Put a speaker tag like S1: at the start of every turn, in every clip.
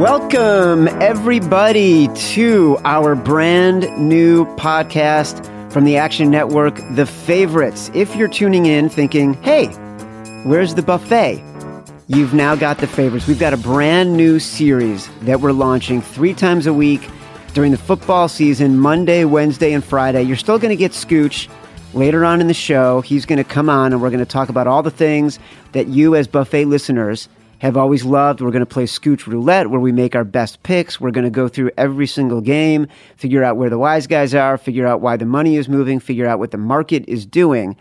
S1: Welcome, everybody, to our brand new podcast from the Action Network, The Favorites. If you're tuning in thinking, hey, where's the buffet? You've now got The Favorites. We've got a brand new series that we're launching three times a week during the football season Monday, Wednesday, and Friday. You're still going to get Scooch later on in the show. He's going to come on and we're going to talk about all the things that you, as buffet listeners, have always loved. We're going to play Scooch Roulette where we make our best picks. We're going to go through every single game, figure out where the wise guys are, figure out why the money is moving, figure out what the market is doing.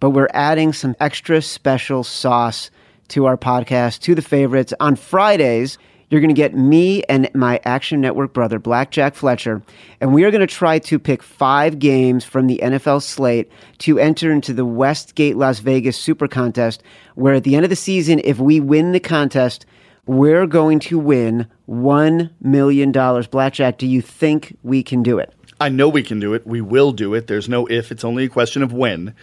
S1: But we're adding some extra special sauce to our podcast, to the favorites. On Fridays, you're going to get me and my Action Network brother, Blackjack Fletcher, and we are going to try to pick five games from the NFL slate to enter into the Westgate Las Vegas Super Contest, where at the end of the season, if we win the contest, we're going to win $1 million. Blackjack, do you think we can do it?
S2: I know we can do it. We will do it. There's no if, it's only a question of when.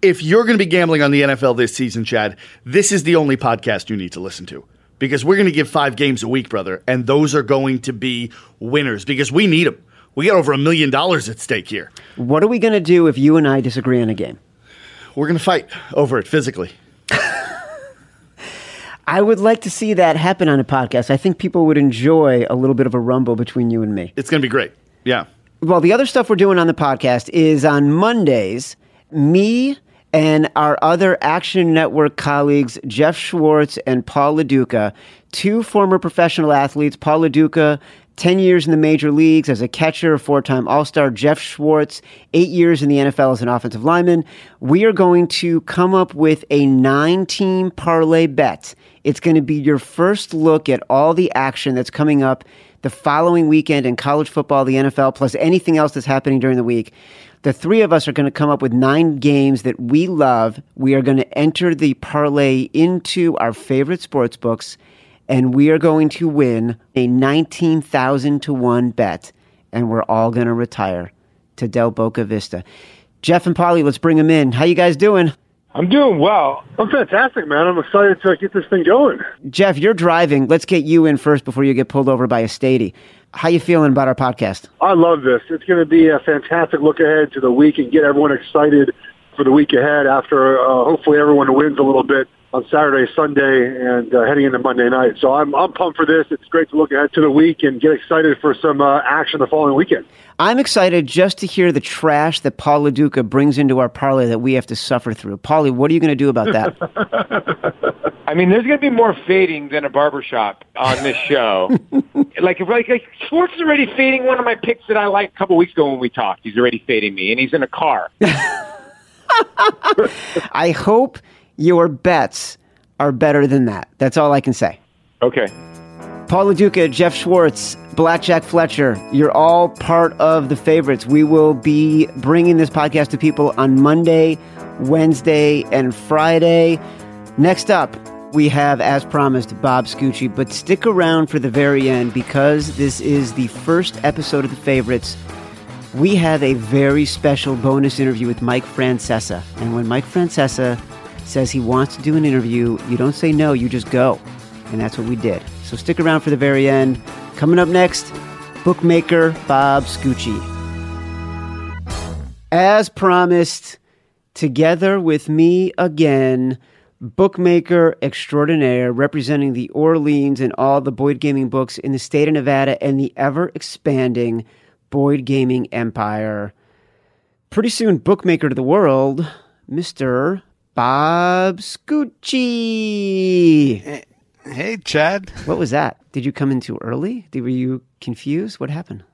S2: If you're going to be gambling on the NFL this season, Chad, this is the only podcast you need to listen to because we're going to give five games a week, brother, and those are going to be winners because we need them. We got over a million dollars at stake here.
S1: What are we going to do if you and I disagree on a game?
S2: We're going to fight over it physically.
S1: I would like to see that happen on a podcast. I think people would enjoy a little bit of a rumble between you and me.
S2: It's going to be great. Yeah.
S1: Well, the other stuff we're doing on the podcast is on Mondays, me and our other Action Network colleagues, Geoff Schwartz and Paul LoDuca, two former professional athletes. Paul LoDuca, 10 years in the major leagues as a catcher, four time All Star. Geoff Schwartz, eight years in the NFL as an offensive lineman. We are going to come up with a nine team parlay bet. It's going to be your first look at all the action that's coming up the following weekend in college football, the NFL, plus anything else that's happening during the week. The three of us are going to come up with nine games that we love. We are going to enter the parlay into our favorite sports books, and we are going to win a 19,000 to 1 bet, and we're all going to retire to Del Boca Vista. Geoff and Polly, let's bring them in. How you guys doing?
S3: I'm doing well. I'm fantastic, man. I'm excited to get this thing going.
S1: Geoff, you're driving. Let's get you in first before you get pulled over by a statey. How you feeling about our podcast?
S3: I love this. It's going to be a fantastic look ahead to the week and get everyone excited for the week ahead after uh, hopefully everyone wins a little bit on Saturday, Sunday, and uh, heading into Monday night. So I'm, I'm pumped for this. It's great to look ahead to the week and get excited for some uh, action the following weekend.
S1: I'm excited just to hear the trash that Paul LoDuca brings into our parlay that we have to suffer through. Paulie, what are you going to do about that?
S4: I mean, there's going to be more fading than a barbershop on this show. like, like, like, Schwartz is already fading one of my picks that I liked a couple weeks ago when we talked. He's already fading me, and he's in a car.
S1: I hope your bets are better than that. That's all I can say.
S4: Okay.
S1: Paul LoDuca, Geoff Schwartz, Blackjack Fletcher, you're all part of the favorites. We will be bringing this podcast to people on Monday, Wednesday, and Friday. Next up, we have, as promised, Bob Scucci, but stick around for the very end because this is the first episode of the favorites. We have a very special bonus interview with Mike Francesa. And when Mike Francesa says he wants to do an interview, you don't say no, you just go. And that's what we did. So stick around for the very end. Coming up next, bookmaker Bob Scucci. As promised, together with me again, bookmaker extraordinaire representing the Orleans and all the Boyd Gaming books in the state of Nevada and the ever expanding Boyd Gaming empire. Pretty soon, bookmaker to the world, Mr. Bob Scucci.
S5: Hey, Chad.
S1: What was that? Did you come in too early? Did, were you confused? What happened?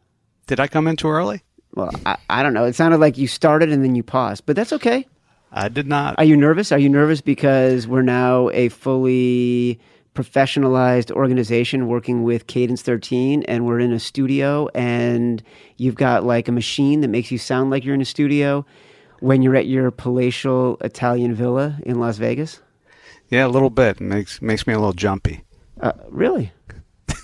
S5: Did I come in too early?
S1: Well, I, I don't know. It sounded like you started and then you paused, but that's okay.
S5: I did not.
S1: Are you nervous? Are you nervous because we're now a fully professionalized organization working with Cadence 13 and we're in a studio and you've got like a machine that makes you sound like you're in a studio when you're at your palatial Italian villa in Las Vegas?
S5: Yeah, a little bit. It makes makes me a little jumpy.
S1: Uh, really?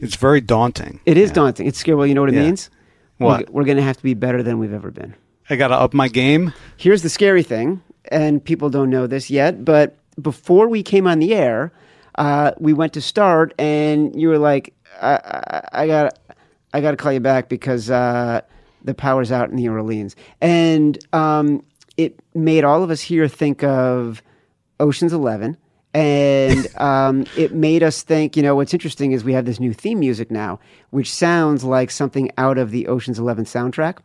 S5: it's very daunting.
S1: It is
S5: Yeah.
S1: daunting. It's scary. Well, you know what it
S5: Yeah.
S1: means?
S5: What?
S1: We're, we're going to have to be better than we've ever been.
S5: I got to up my game.
S1: Here's the scary thing, and people don't know this yet, but before we came on the air, uh, we went to start, and you were like, I, I, I got, I got to call you back because uh, the power's out in New Orleans, and um, it made all of us here think of Ocean's Eleven. And um, it made us think, you know, what's interesting is we have this new theme music now, which sounds like something out of the Ocean's Eleven soundtrack.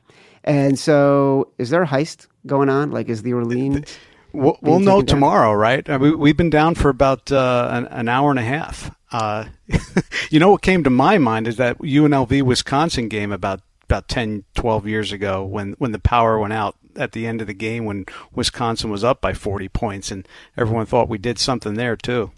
S1: And so, is there a heist going on? Like, is the Orleans?
S5: We'll, we'll know
S1: down?
S5: tomorrow, right? We, we've been down for about uh, an, an hour and a half. Uh, you know what came to my mind is that UNLV Wisconsin game about about 10, 12 years ago when, when the power went out at the end of the game when Wisconsin was up by 40 points and everyone thought we did something there too.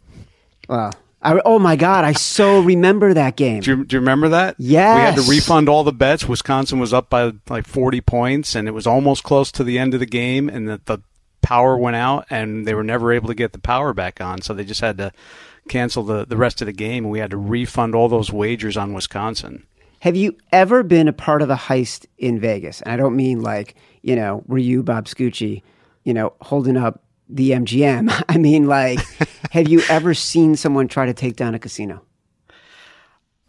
S1: Wow. I, oh my God, I so remember that game.
S5: Do you, do you remember that? Yeah. We had to refund all the bets. Wisconsin was up by like 40 points, and it was almost close to the end of the game, and the, the power went out, and they were never able to get the power back on. So they just had to cancel the, the rest of the game, and we had to refund all those wagers on Wisconsin.
S1: Have you ever been a part of a heist in Vegas? And I don't mean like, you know, were you Bob Scucci, you know, holding up the MGM? I mean, like, have you ever seen someone try to take down a casino?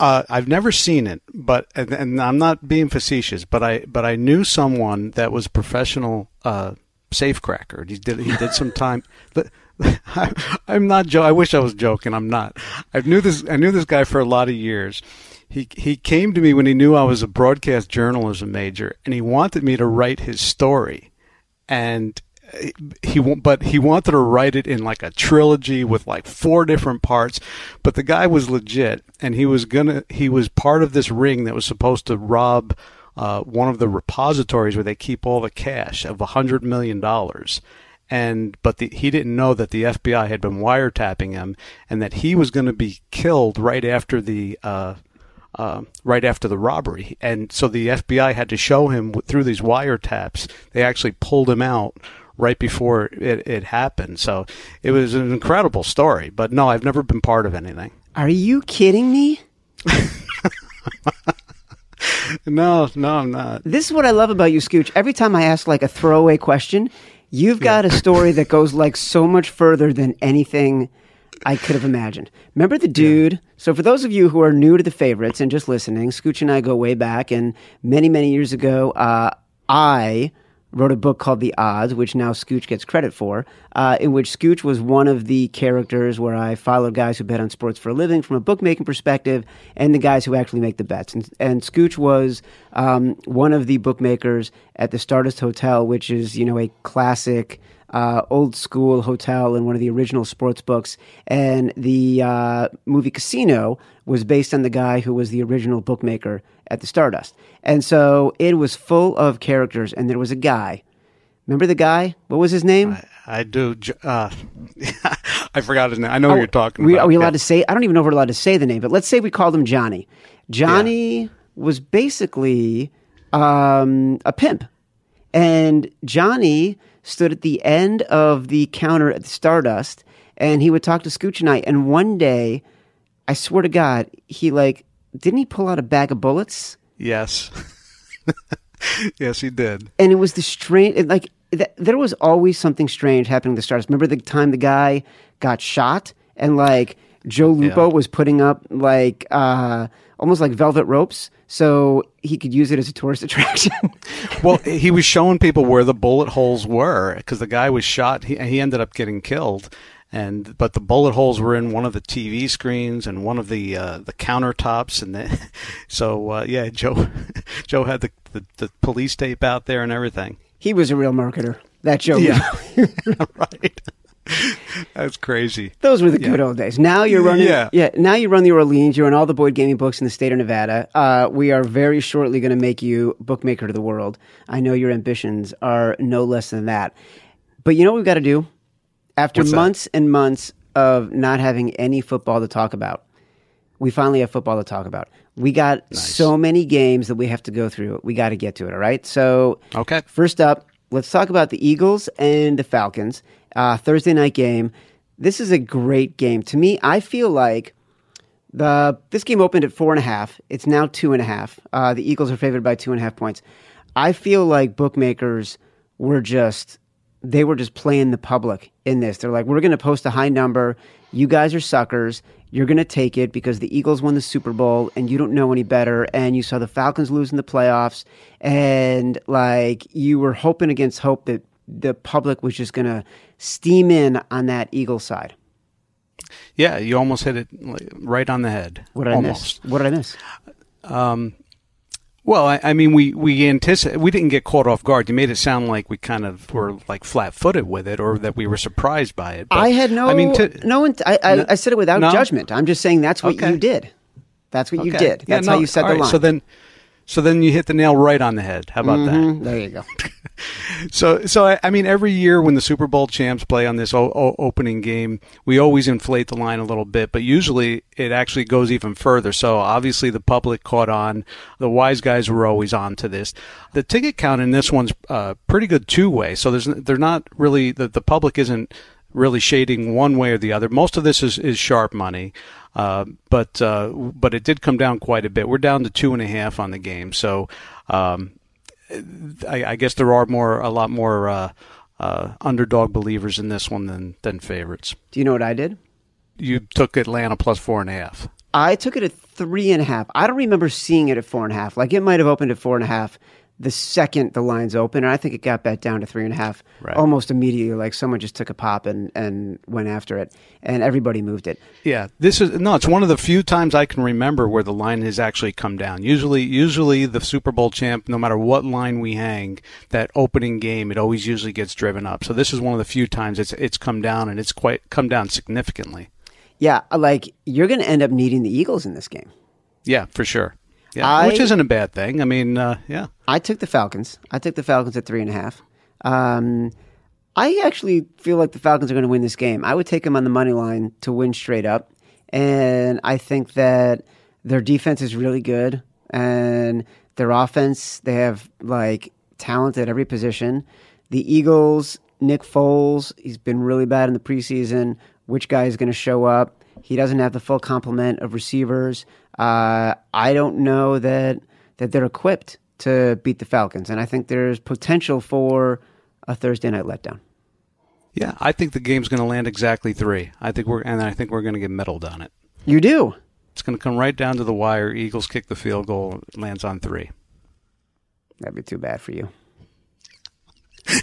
S5: Uh, I've never seen it, but and, and I'm not being facetious, but I but I knew someone that was a professional uh, safecracker. He did he did some time. But I, I'm not. Jo- I wish I was joking. I'm not. I knew this. I knew this guy for a lot of years. He he came to me when he knew I was a broadcast journalism major, and he wanted me to write his story, and he but he wanted to write it in like a trilogy with like four different parts. But the guy was legit and he was gonna he was part of this ring that was supposed to rob uh, one of the repositories where they keep all the cash of a hundred million dollars. And but the, he didn't know that the FBI had been wiretapping him and that he was going to be killed right after the uh, uh, right after the robbery. And so the FBI had to show him through these wiretaps. They actually pulled him out right before it, it happened. So it was an incredible story. But no, I've never been part of anything.
S1: Are you kidding me?
S5: No, no, I'm not.
S1: This is what I love about you, Scooch. Every time I ask like a throwaway question, you've got a story that goes like so much further than anything I could have imagined. Remember the dude? So for those of you who are new to the favorites and just listening, Scooch and I go way back, and many, many years ago, uh, I wrote a book called The Odds, which now Scooch gets credit for, uh, in which Scooch was one of the characters where I followed guys who bet on sports for a living from a bookmaking perspective and the guys who actually make the bets. And, and Scooch was um, one of the bookmakers at the Stardust Hotel, which is, you know, a classic uh, old school hotel and one of the original sports books. And the uh, movie Casino was based on the guy who was the original bookmaker at the Stardust. And so it was full of characters, and there was a guy. Remember the guy? What was his name?
S5: I do. Uh, I forgot his name. I know what you're talking
S1: we,
S5: about.
S1: Are we allowed
S5: Yeah.
S1: to say? I don't even know if we're allowed to say the name, but let's say we called him Johnny. Johnny was basically um, a pimp, and Johnny stood at the end of the counter at the Stardust, and he would talk to Scooch and I. And one day, I swear to God, he like didn't he pull out a bag of bullets?
S5: Yes. yes, he did.
S1: and it was the strange like th- there was always something strange happening the stars remember the time the guy got shot and like joe lupo
S5: Yeah.
S1: was putting up like uh almost like velvet ropes so he could use it as a tourist attraction
S5: Well, he was showing people where the bullet holes were because the guy was shot. He, he ended up getting killed, and but the bullet holes were in one of the TV screens and one of the uh, the countertops, and the, so uh, yeah, Joe Joe had the, the the police tape out there and everything.
S1: he was a real marketer that joe
S5: Yeah. Right. That's crazy.
S1: Those were the good old days. Now you're running,
S5: Yeah.
S1: yeah. Now you run the Orleans. You're in all the Boyd Gaming books in the state of Nevada. Uh, we are very shortly going to make you bookmaker to the world. I know your ambitions are no less than that. But you know what we've got to do? After
S5: What's that?
S1: months and months of not having any football to talk about, we finally have football to talk about. We got so many games that we have to go through. We got to get to it. All right. So
S5: Okay.
S1: First up, let's talk about the Eagles and the Falcons. Uh, Thursday night game. This is a great game. To me, I feel like the this game opened at four and a half. It's now two and a half. Uh, the Eagles are favored by two and a half points. I feel like bookmakers were just they were just playing the public in this. They're like, we're going to post a high number. You guys are suckers. You're going to take it because the Eagles won the Super Bowl and you don't know any better. And you saw the Falcons lose in the playoffs. And like you were hoping against hope that the public was just going to steam in on that Eagle side.
S5: Yeah, you almost hit it right on the head.
S1: What did
S5: almost.
S1: I miss? What did I miss?
S5: Um, Well, I, I mean, we we anticipate we didn't get caught off guard. You made it sound like we kind of were like flat-footed with it, or that we were surprised by it. But,
S1: I had no.
S5: I mean, to,
S1: no. int- I, I, I said it without
S5: No?
S1: judgment. I'm just saying that's what
S5: Okay.
S1: you did. That's what you
S5: okay.
S1: did.
S5: Yeah,
S1: That's
S5: no,
S1: how you said the
S5: right,
S1: line.
S5: So then, so then you hit the nail right on the head. How about that?
S1: Mhm, there you go.
S5: So, so I, I mean, every year when the Super Bowl champs play on this o- o- opening game, we always inflate the line a little bit, but usually it actually goes even further. So obviously the public caught on. The wise guys were always on to this. The ticket count in this one's uh, pretty good two way. So there's they're not really the, the public isn't really shading one way or the other. Most of this is, is sharp money. Uh, but uh, but it did come down quite a bit. We're down to two and a half on the game. So um, I, I guess there are more, a lot more uh, uh, underdog believers in this one than than favorites.
S1: Do you know what I did?
S5: You took Atlanta plus four and a half.
S1: I took it at three and a half. I don't remember seeing it at four and a half. Like it might have opened at four and a half the second the lines open, and I think it got bet down to three and a half
S5: Right.
S1: almost immediately. Like someone just took a pop and, and went after it, and everybody moved it.
S5: Yeah, this is no. It's one of the few times I can remember where the line has actually come down. Usually, usually the Super Bowl champ, no matter what line we hang, that opening game, it always usually gets driven up. So this is one of the few times it's it's come down, and it's quite come down significantly.
S1: Yeah, like you're going to end up needing the Eagles in this game.
S5: Yeah, for sure. Yeah,
S1: I-
S5: which isn't a bad thing. I mean, uh, yeah.
S1: I took the Falcons. I took the Falcons at three and a half. Um, I actually feel like the Falcons are going to win this game. I would take them on the money line to win straight up, and I think that their defense is really good, and their offense they have like talent at every position. The Eagles, Nick Foles, he's been really bad in the preseason. Which guy is going to show up? He doesn't have the full complement of receivers. Uh, I don't know that that they're equipped to beat the Falcons, and I think there's potential for a Thursday night letdown.
S5: Yeah, I think the game's going to land exactly three. I think we're and I think we're going to get middled on it.
S1: You do.
S5: It's going to come right down to the wire. Eagles kick the field goal, lands on three.
S1: That'd be too bad for you.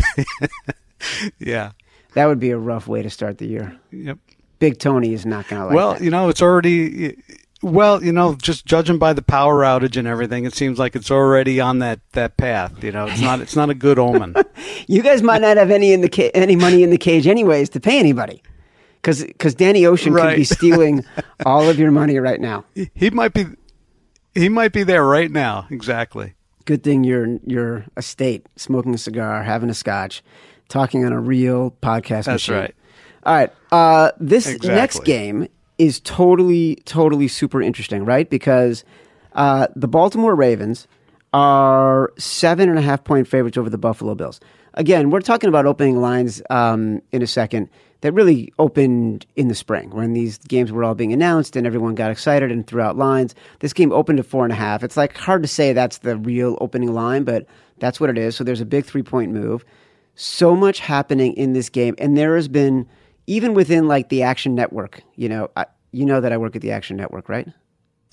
S5: Yeah.
S1: That would be a rough way to start the year.
S5: Yep.
S1: Big Tony is not going to like
S5: well,
S1: that.
S5: you know, it's already. Well, you know, just judging by the power outage and everything, it seems like it's already on that, that path. You know, it's not it's not a good omen.
S1: You guys might not have any in the ca- any money in the cage anyways to pay anybody, because because Danny Ocean could be stealing all of your money right now.
S5: he might be he might be there right now. Exactly.
S1: Good thing you're you're a state smoking a cigar, having a scotch, talking on a real podcast.
S5: That's
S1: machine.
S5: right.
S1: All right. Uh, this
S5: Exactly.
S1: next game is totally, totally super interesting, right? Because uh, the Baltimore Ravens are seven and a half point favorites over the Buffalo Bills. Again, we're talking about opening lines um, in a second that really opened in the spring when these games were all being announced and everyone got excited and threw out lines. This game opened at four and a half. It's like hard to say that's the real opening line, but that's what it is. So there's a big three point move so much happening in this game and there has been even within like the action network you know I, you know that i work at the action network right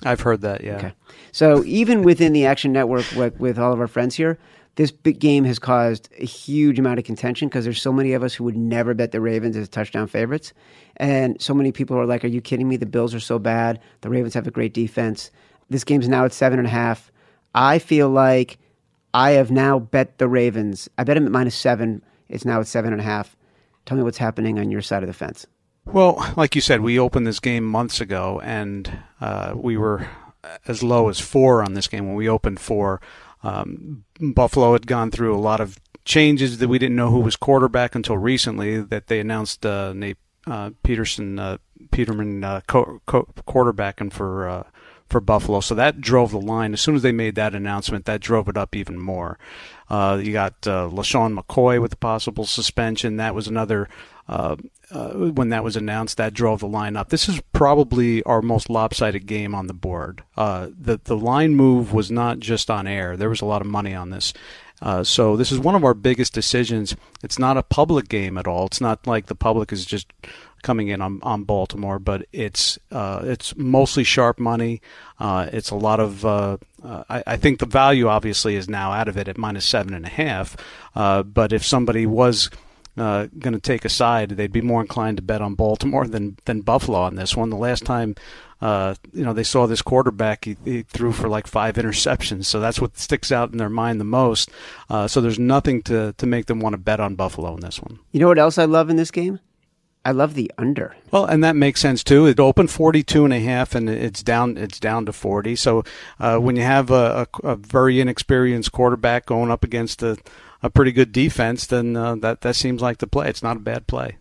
S5: I've heard that. Yeah.
S1: okay so even within the action network with, with all of our friends here this big game has caused a huge amount of contention because there's so many of us who would never bet the ravens as touchdown favorites and so many people are like are you kidding me the bills are so bad the ravens have a great defense this game's now at seven and a half i feel like I have now bet the Ravens. I bet them at minus seven. It's now at seven and a half. Tell me what's happening on your side of the fence.
S5: Well, like you said, we opened this game months ago, and uh, we were as low as four on this game when we opened four. Um, Buffalo had gone through a lot of changes that we didn't know who was quarterback until recently. That they announced uh, Nate uh, Peterson, uh, Peterman uh, co- co- quarterbacking for uh, for Buffalo. So that drove the line. As soon as they made that announcement, that drove it up even more. Uh, you got uh, LeSean McCoy with a possible suspension. That was another. Uh, uh, when that was announced, that drove the line up. This is probably our most lopsided game on the board. Uh, the the line move was not just on air. There was a lot of money on this. Uh, so this is one of our biggest decisions. It's not a public game at all. It's not like the public is just coming in on, on Baltimore, but it's uh, it's mostly sharp money. Uh, it's a lot of. Uh, uh I, I, think the value obviously is now out of it at minus seven and a half. Uh, but if somebody was uh, going to take a side, they'd be more inclined to bet on Baltimore than than Buffalo on this one. The last time. you know, they saw this quarterback. He, he, threw for like five interceptions, so that's what sticks out in their mind the most. so there's nothing to to make them want to bet on Buffalo in this one.
S1: You know what else I love in this game? I love the under.
S5: Well, and that makes sense too. It opened 42 and a half and it's down it's down to 40. So uh, when you have a, a, a, very inexperienced quarterback going up against a, a pretty good defense, then uh, that that seems like the play. It's not a bad play.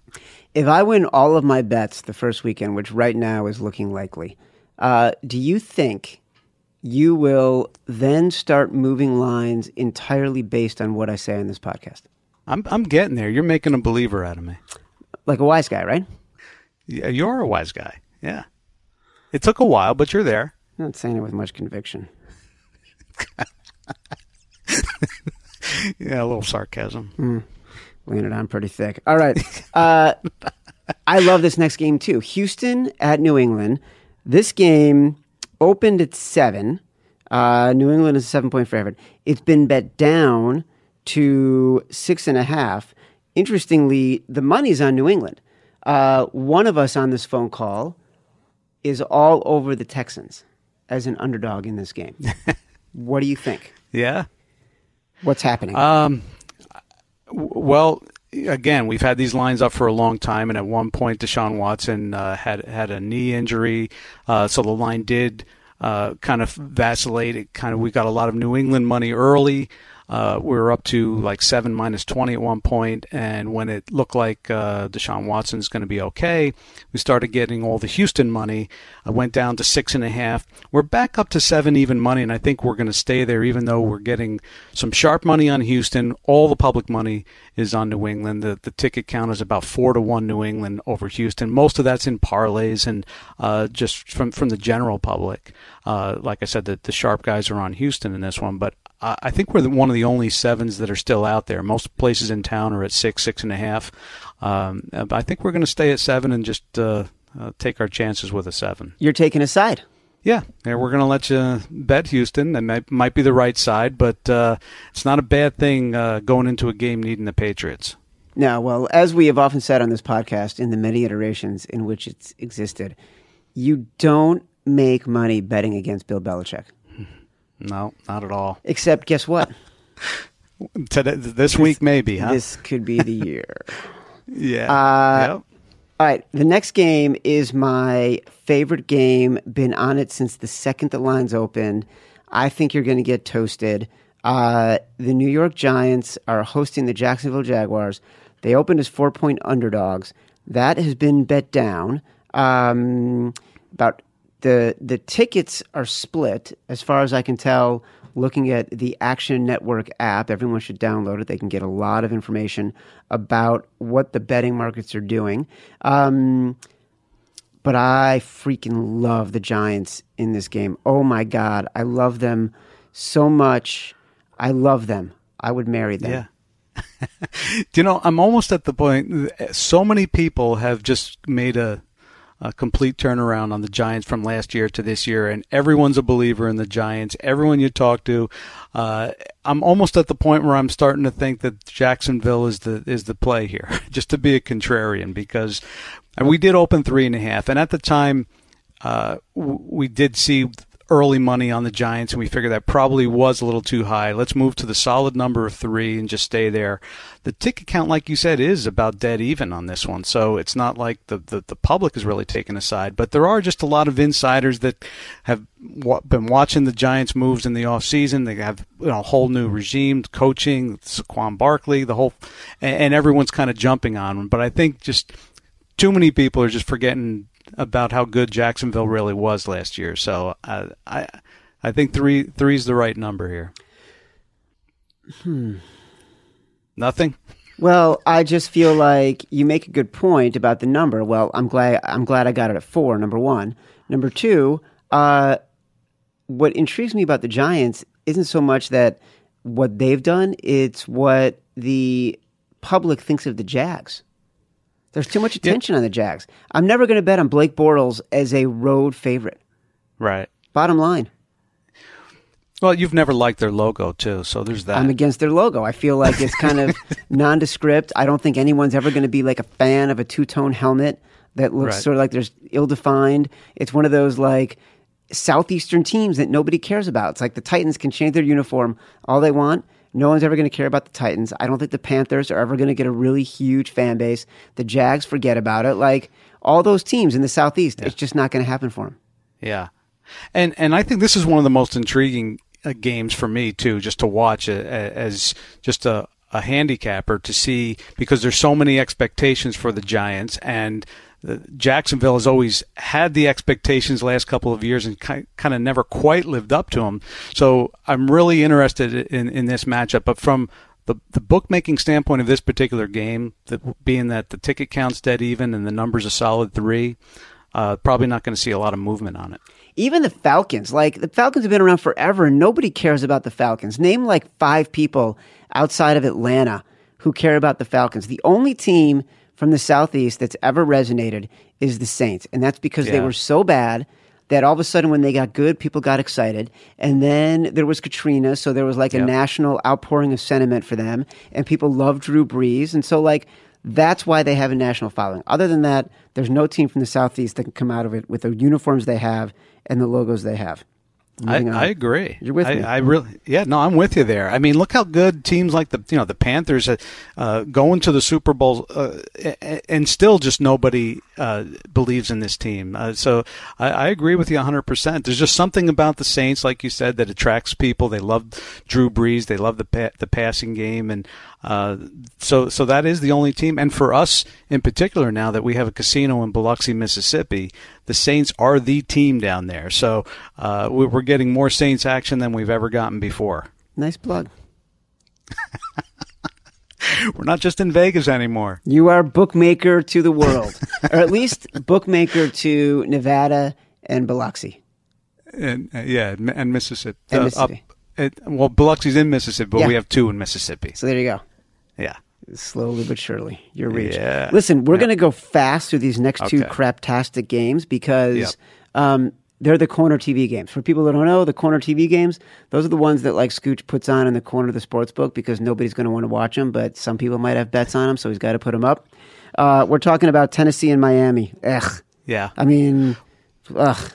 S1: If I win all of my bets the first weekend, which right now is looking likely, uh, do you think you will then start moving lines entirely based on what I say on this podcast?
S5: I'm I'm getting there. You're making a believer out of me
S1: like a wise guy, right?
S5: Yeah, you're a wise guy. Yeah. It took a while, but you're there.
S1: I'm not saying it with much conviction.
S5: yeah, a little sarcasm.
S1: Mm. It on pretty thick. All right. Uh, I love this next game too. Houston at New England. This game opened at seven. Uh, New England is a seven point favorite. It's been bet down to six and a half. Interestingly, the money's on New England. Uh, one of us on this phone call is all over the Texans as an underdog in this game. what do you think?
S5: Yeah.
S1: What's happening?
S5: Um, well, again, we've had these lines up for a long time, and at one point, Deshaun Watson uh, had had a knee injury, uh, so the line did uh, kind of vacillate. It kind of we got a lot of New England money early. Uh, we were up to like seven minus 20 at one point, and when it looked like uh, Deshaun Watson's going to be okay, we started getting all the Houston money. I went down to six and a half. We're back up to seven even money, and I think we're going to stay there, even though we're getting some sharp money on Houston. All the public money is on New England. The the ticket count is about four to one New England over Houston. Most of that's in parlays and uh, just from from the general public. Uh, like I said, the, the sharp guys are on Houston in this one, but I think we're the, one of the only sevens that are still out there. Most places in town are at six, six and a half. Um, but I think we're going to stay at seven and just uh, uh, take our chances with a seven.
S1: You're taking a side.
S5: Yeah, yeah we're going to let you bet Houston. That might, might be the right side, but uh, it's not a bad thing uh, going into a game needing the Patriots.
S1: Now, well, as we have often said on this podcast, in the many iterations in which it's existed, you don't make money betting against Bill Belichick.
S5: No, not at all.
S1: Except, guess what?
S5: Today, this, this, week, maybe, huh?
S1: This could be the year.
S5: yeah. Uh,
S1: yep. All right. The next game is my favorite game. Been on it since the second the lines opened. I think you're going to get toasted. Uh, the New York Giants are hosting the Jacksonville Jaguars. They opened as four point underdogs. That has been bet down. Um, about the the tickets are split as far as I can tell. Looking at the Action Network app, everyone should download it. They can get a lot of information about what the betting markets are doing. Um, but I freaking love the Giants in this game. Oh my God, I love them so much. I love them. I would marry them.
S5: Yeah. Do you know, I'm almost at the point. So many people have just made a a complete turnaround on the Giants from last year to this year, and everyone's a believer in the Giants. Everyone you talk to, uh, I'm almost at the point where I'm starting to think that Jacksonville is the is the play here, just to be a contrarian, because we did open three and a half, and at the time. Uh, we did see early money on the Giants, and we figured that probably was a little too high. Let's move to the solid number of three and just stay there. The ticket count, like you said, is about dead even on this one, so it's not like the, the, the public is really taken aside. But there are just a lot of insiders that have w- been watching the Giants' moves in the off season. They have you know, a whole new regime, coaching, Saquon Barkley, the whole, and, and everyone's kind of jumping on them. But I think just too many people are just forgetting about how good Jacksonville really was last year. So uh, I I think three three is the right number here.
S1: Hmm.
S5: Nothing.
S1: Well, I just feel like you make a good point about the number. Well, I'm glad I'm glad I got it at four. Number one. Number two. Uh, what intrigues me about the Giants isn't so much that what they've done. It's what the public thinks of the Jags. There's too much attention on the Jags. I'm never going to bet on Blake Bortles as a road favorite.
S5: Right.
S1: Bottom line.
S5: Well, you've never liked their logo too, so there's that.
S1: I'm against their logo. I feel like it's kind of nondescript. I don't think anyone's ever going to be like a fan of a two tone helmet that looks
S5: Right.
S1: sort of like there's ill defined. It's one of those like southeastern teams that nobody cares about. It's like the Titans can change their uniform all they want. No one's ever going to care about the Titans. I don't think the Panthers are ever going to get a really huge fan base. The Jags forget about it. Like all those teams in the southeast, it's just not going to happen for them.
S5: Yeah, and and I think this is one of the most intriguing uh, games for me too, just to watch uh, as just a a handicapper to see because there's so many expectations for the Giants and. Jacksonville has always had the expectations last couple of years and kind of never quite lived up to them. So I'm really interested in, in this matchup. But from the, the bookmaking standpoint of this particular game, being that the ticket count's dead even and the number's a solid three, uh, probably not going to see a lot of movement on it.
S1: Even the Falcons, like the Falcons have been around forever and nobody cares about the Falcons. Name like five people outside of Atlanta who care about the Falcons. The only team from the Southeast that's ever resonated is the Saints. And that's because they were so bad that all of a sudden when they got good, people got excited. And then there was Katrina, so there was like a national outpouring of sentiment for them. And people loved Drew Brees. And so like that's why they have a national following. Other than that, there's no team from the Southeast that can come out of it with the uniforms they have and the logos they have.
S5: I, I agree.
S1: You're with
S5: I,
S1: me.
S5: I really, yeah, no, I'm with you there. I mean, look how good teams like the, you know, the Panthers uh, uh, going to the Super Bowl, uh, and still just nobody uh, believes in this team. Uh, so I, I agree with you 100. percent There's just something about the Saints, like you said, that attracts people. They love Drew Brees. They love the pa- the passing game, and uh, so so that is the only team. And for us in particular, now that we have a casino in Biloxi, Mississippi, the Saints are the team down there. So uh, we- we're getting more Saints action than we've ever gotten before.
S1: Nice plug.
S5: We're not just in Vegas anymore.
S1: You are bookmaker to the world, or at least bookmaker to Nevada and Biloxi.
S5: And, uh, yeah, and, and Mississippi.
S1: And
S5: Uh,
S1: Mississippi.
S5: up- it, well, Biloxi's in Mississippi, but
S1: Yeah.
S5: we have two in Mississippi.
S1: So there you go. Slowly but surely, your reach.
S5: Yeah.
S1: Listen, we're
S5: Yeah.
S1: going to go fast through these next two
S5: Okay.
S1: craptastic games because
S5: Yep.
S1: um, they're the corner TV games. For people that don't know, the corner TV games, those are the ones that like Scooch puts on in the corner of the sports book because nobody's going to want to watch them, but some people might have bets on them, so he's got to put them up. Uh, we're talking about Tennessee and Miami. Ugh.
S5: Yeah.
S1: I mean, ugh.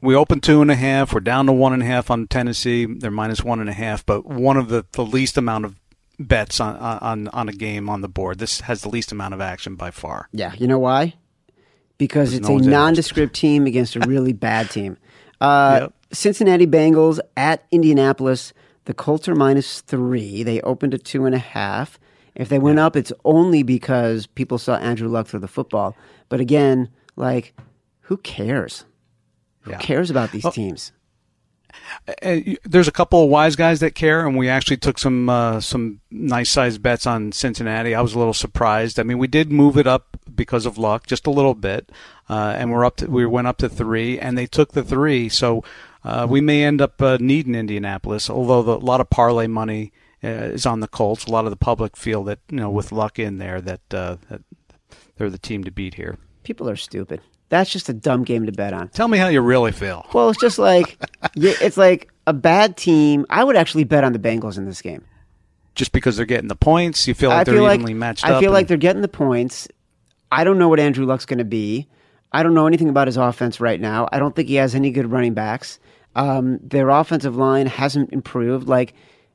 S5: We opened two and a half. We're down to one and a half on Tennessee. They're minus one and a half, but one of the, the least amount of bets on, on on a game on the board. This has the least amount of action by far.
S1: Yeah, you know why? Because it's
S5: no
S1: a nondescript team against a really bad team. Uh,
S5: Yep.
S1: Cincinnati Bengals at Indianapolis. The Colts are minus three. They opened at two and a half. If they went up, it's only because people saw Andrew Luck throw the football. But again, like, who cares? Who
S5: Yeah.
S1: cares about these teams?
S5: Uh, you- there's a couple of wise guys that care, and we actually took some uh, some nice sized bets on Cincinnati. I was a little surprised. I mean, we did move it up because of luck, just a little bit, uh, and we're up to we went up to three, and they took the three, so uh, we may end up uh, needing Indianapolis. Although the, a lot of parlay money uh, is on the Colts, a lot of the public feel that you know with luck in there that, uh, that they're the team to beat here.
S1: People are stupid. That's just a dumb game to bet on.
S5: Tell me how you really feel.
S1: Well, it's just like it's like a bad team. I would actually bet on the Bengals in this game.
S5: Just because they're getting the points, you feel like
S1: I
S5: they're
S1: feel like
S5: evenly matched
S1: I feel like they're getting the points. I don't know what Andrew Luck's going to be. I don't know anything about his offense right now. I don't think he has any good running backs. Um, their offensive line hasn't improved. Like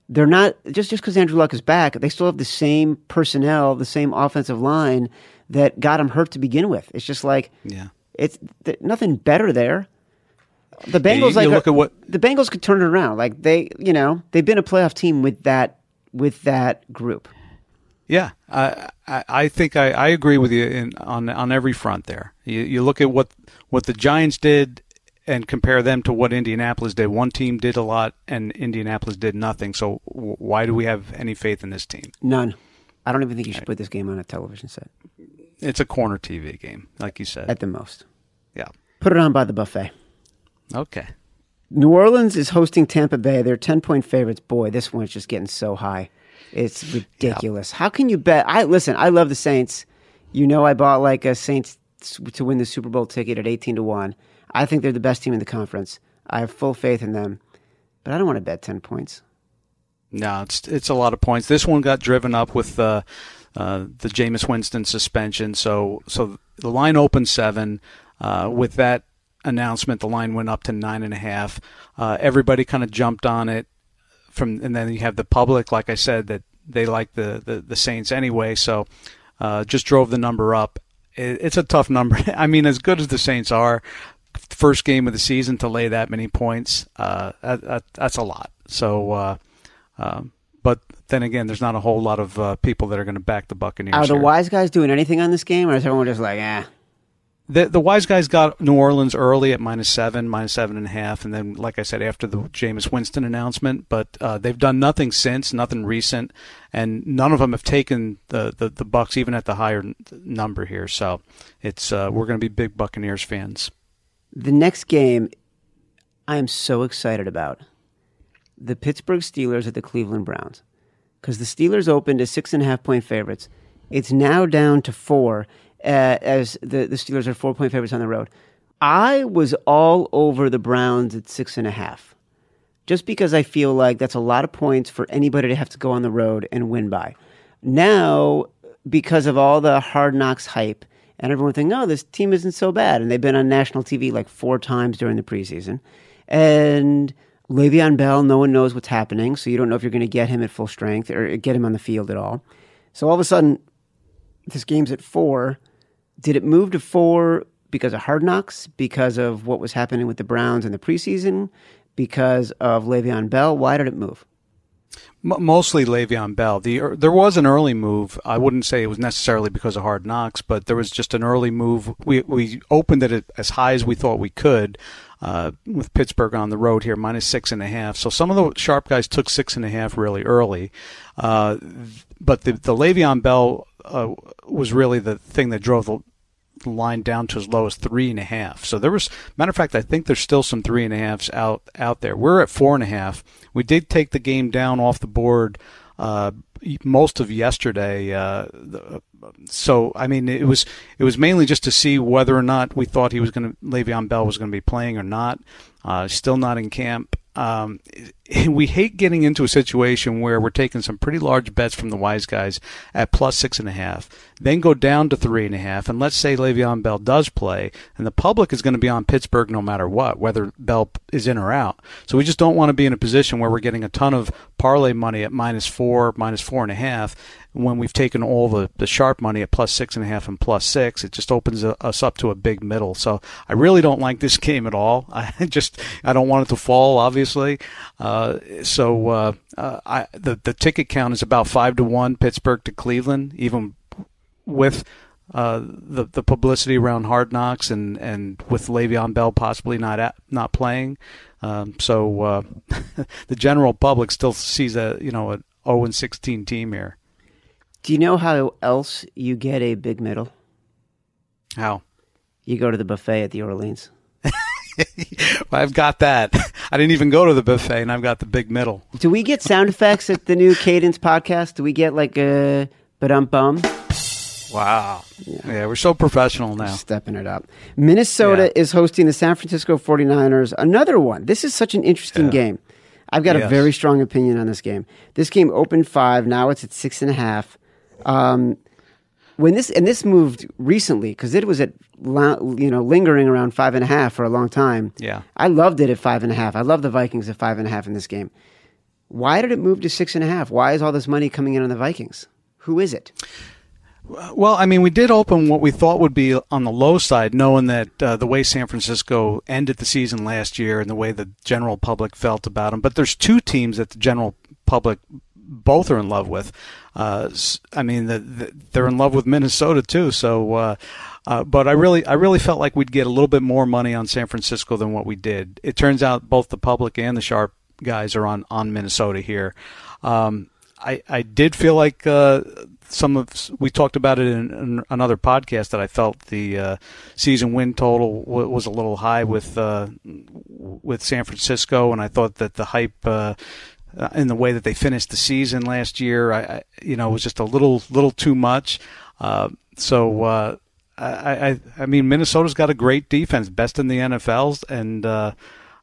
S1: they're not just just because Andrew Luck is back. They still have the same personnel, the same offensive line that got him hurt to begin with. It's just like
S5: yeah.
S1: It's th- nothing better there. The Bengals
S5: you- you
S1: like
S5: look
S1: are-
S5: at what-
S1: the Bengals could turn it around. Like they, you know, they've been a playoff team with that with that group.
S5: Yeah, I I, I think I, I agree with you in, on on every front there. You, you look at what what the Giants did and compare them to what Indianapolis did. One team did a lot and Indianapolis did nothing. So w- why do we have any faith in this team?
S1: None. I don't even think you should put this game on a television set
S5: It's a corner TV game, like you said.
S1: at the most.
S5: Yeah.
S1: Put it on by the buffet.
S5: Okay.
S1: New Orleans is hosting Tampa Bay. They're 10 point favorites. Boy, this one's just getting so high. It's ridiculous. How can you bet? I listen, I love the Saints. You know I bought like a Saints to win the Super Bowl ticket at 18 to 1. I think they're the best team in the conference. I have full faith in them. But I don't want to bet 10 points.
S5: No, it's it's a lot of points. This one got driven up with uh, uh, the Jameis Winston suspension. So so the line opened seven. Uh, with that announcement, the line went up to nine and a half. Uh, everybody kind of jumped on it. From and then you have the public, like I said, that they like the the, the Saints anyway. So uh, just drove the number up. It, it's a tough number. I mean, as good as the Saints are, first game of the season to lay that many points, uh, that, that, that's a lot. So. Uh, um, but then again, there's not a whole lot of uh, people that are going to back the Buccaneers.
S1: Are the
S5: here.
S1: wise guys doing anything on this game, or is everyone just like, eh?
S5: The the wise guys got New Orleans early at minus seven, minus seven and a half, and then, like I said, after the Jameis Winston announcement. But uh, they've done nothing since, nothing recent, and none of them have taken the the, the Bucks even at the higher number here. So it's uh, we're going to be big Buccaneers fans.
S1: The next game, I am so excited about the Pittsburgh Steelers at the Cleveland Browns because the Steelers opened as six and a half point favorites. It's now down to four uh, as the, the Steelers are four point favorites on the road. I was all over the Browns at six and a half just because I feel like that's a lot of points for anybody to have to go on the road and win by. Now, because of all the hard knocks hype, and everyone thinking, oh, this team isn't so bad. And they've been on national TV like four times during the preseason. And Le'Veon Bell, no one knows what's happening, so you don't know if you're going to get him at full strength or get him on the field at all. So all of a sudden, this game's at four. Did it move to four because of hard knocks? Because of what was happening with the Browns in the preseason? Because of Le'Veon Bell? Why did it move?
S5: mostly Le'Veon Bell. The er, there was an early move. I wouldn't say it was necessarily because of hard knocks, but there was just an early move. We we opened it as high as we thought we could. Uh, with Pittsburgh on the road here, minus six and a half. So some of the sharp guys took six and a half really early. Uh, but the, the Le'Veon Bell uh, was really the thing that drove the line down to as low as three and a half. So there was, matter of fact, I think there's still some three and a halves out out there. We're at four and a half. We did take the game down off the board uh, most of yesterday. Uh, so I mean, it was it was mainly just to see whether or not we thought he was going to Le'Veon Bell was going to be playing or not. Uh, still not in camp. Um, we hate getting into a situation where we're taking some pretty large bets from the wise guys at plus six and a half, then go down to three and a half, and let's say Le'Veon Bell does play, and the public is going to be on Pittsburgh no matter what, whether Bell is in or out. So we just don't want to be in a position where we're getting a ton of parlay money at minus four, minus four and a half, when we've taken all the, the sharp money at plus six and a half and plus six, it just opens us up to a big middle. So I really don't like this game at all. I just I don't want it to fall, obviously. Uh, so uh, uh, I, the the ticket count is about five to one, Pittsburgh to Cleveland, even with. Uh, the the publicity around Hard Knocks and, and with Le'Veon Bell possibly not at, not playing, um, so uh, the general public still sees a you know a 0 and 16 team here.
S1: Do you know how else you get a big middle?
S5: How?
S1: You go to the buffet at the Orleans.
S5: I've got that. I didn't even go to the buffet, and I've got the big middle.
S1: Do we get sound effects at the new Cadence podcast? Do we get like a um bum?
S5: Wow. Yeah. yeah. we're so professional now.
S1: Stepping it up. Minnesota yeah. is hosting the San Francisco 49ers. Another one. This is such an interesting yeah. game. I've got yes. a very strong opinion on this game. This game opened five. Now it's at six and a half. Um, when this and this moved recently because it was at you know lingering around five and a half for a long time.
S5: Yeah,
S1: I loved it at five and a half. I love the Vikings at five and a half in this game. Why did it move to six and a half? Why is all this money coming in on the Vikings? Who is it?
S5: Well, I mean, we did open what we thought would be on the low side, knowing that uh, the way San Francisco ended the season last year and the way the general public felt about them. But there's two teams that the general public both are in love with. Uh, I mean, the, the, they're in love with Minnesota too. So, uh, uh, but I really, I really felt like we'd get a little bit more money on San Francisco than what we did. It turns out both the public and the sharp guys are on on Minnesota here. Um, I, I did feel like uh, some of we talked about it in, in another podcast that I felt the uh, season win total w- was a little high with uh, with San Francisco, and I thought that the hype. Uh, in the way that they finished the season last year, I, I you know, it was just a little little too much. Uh, so uh, I, I, I mean, Minnesota's got a great defense, best in the NFL's, and uh,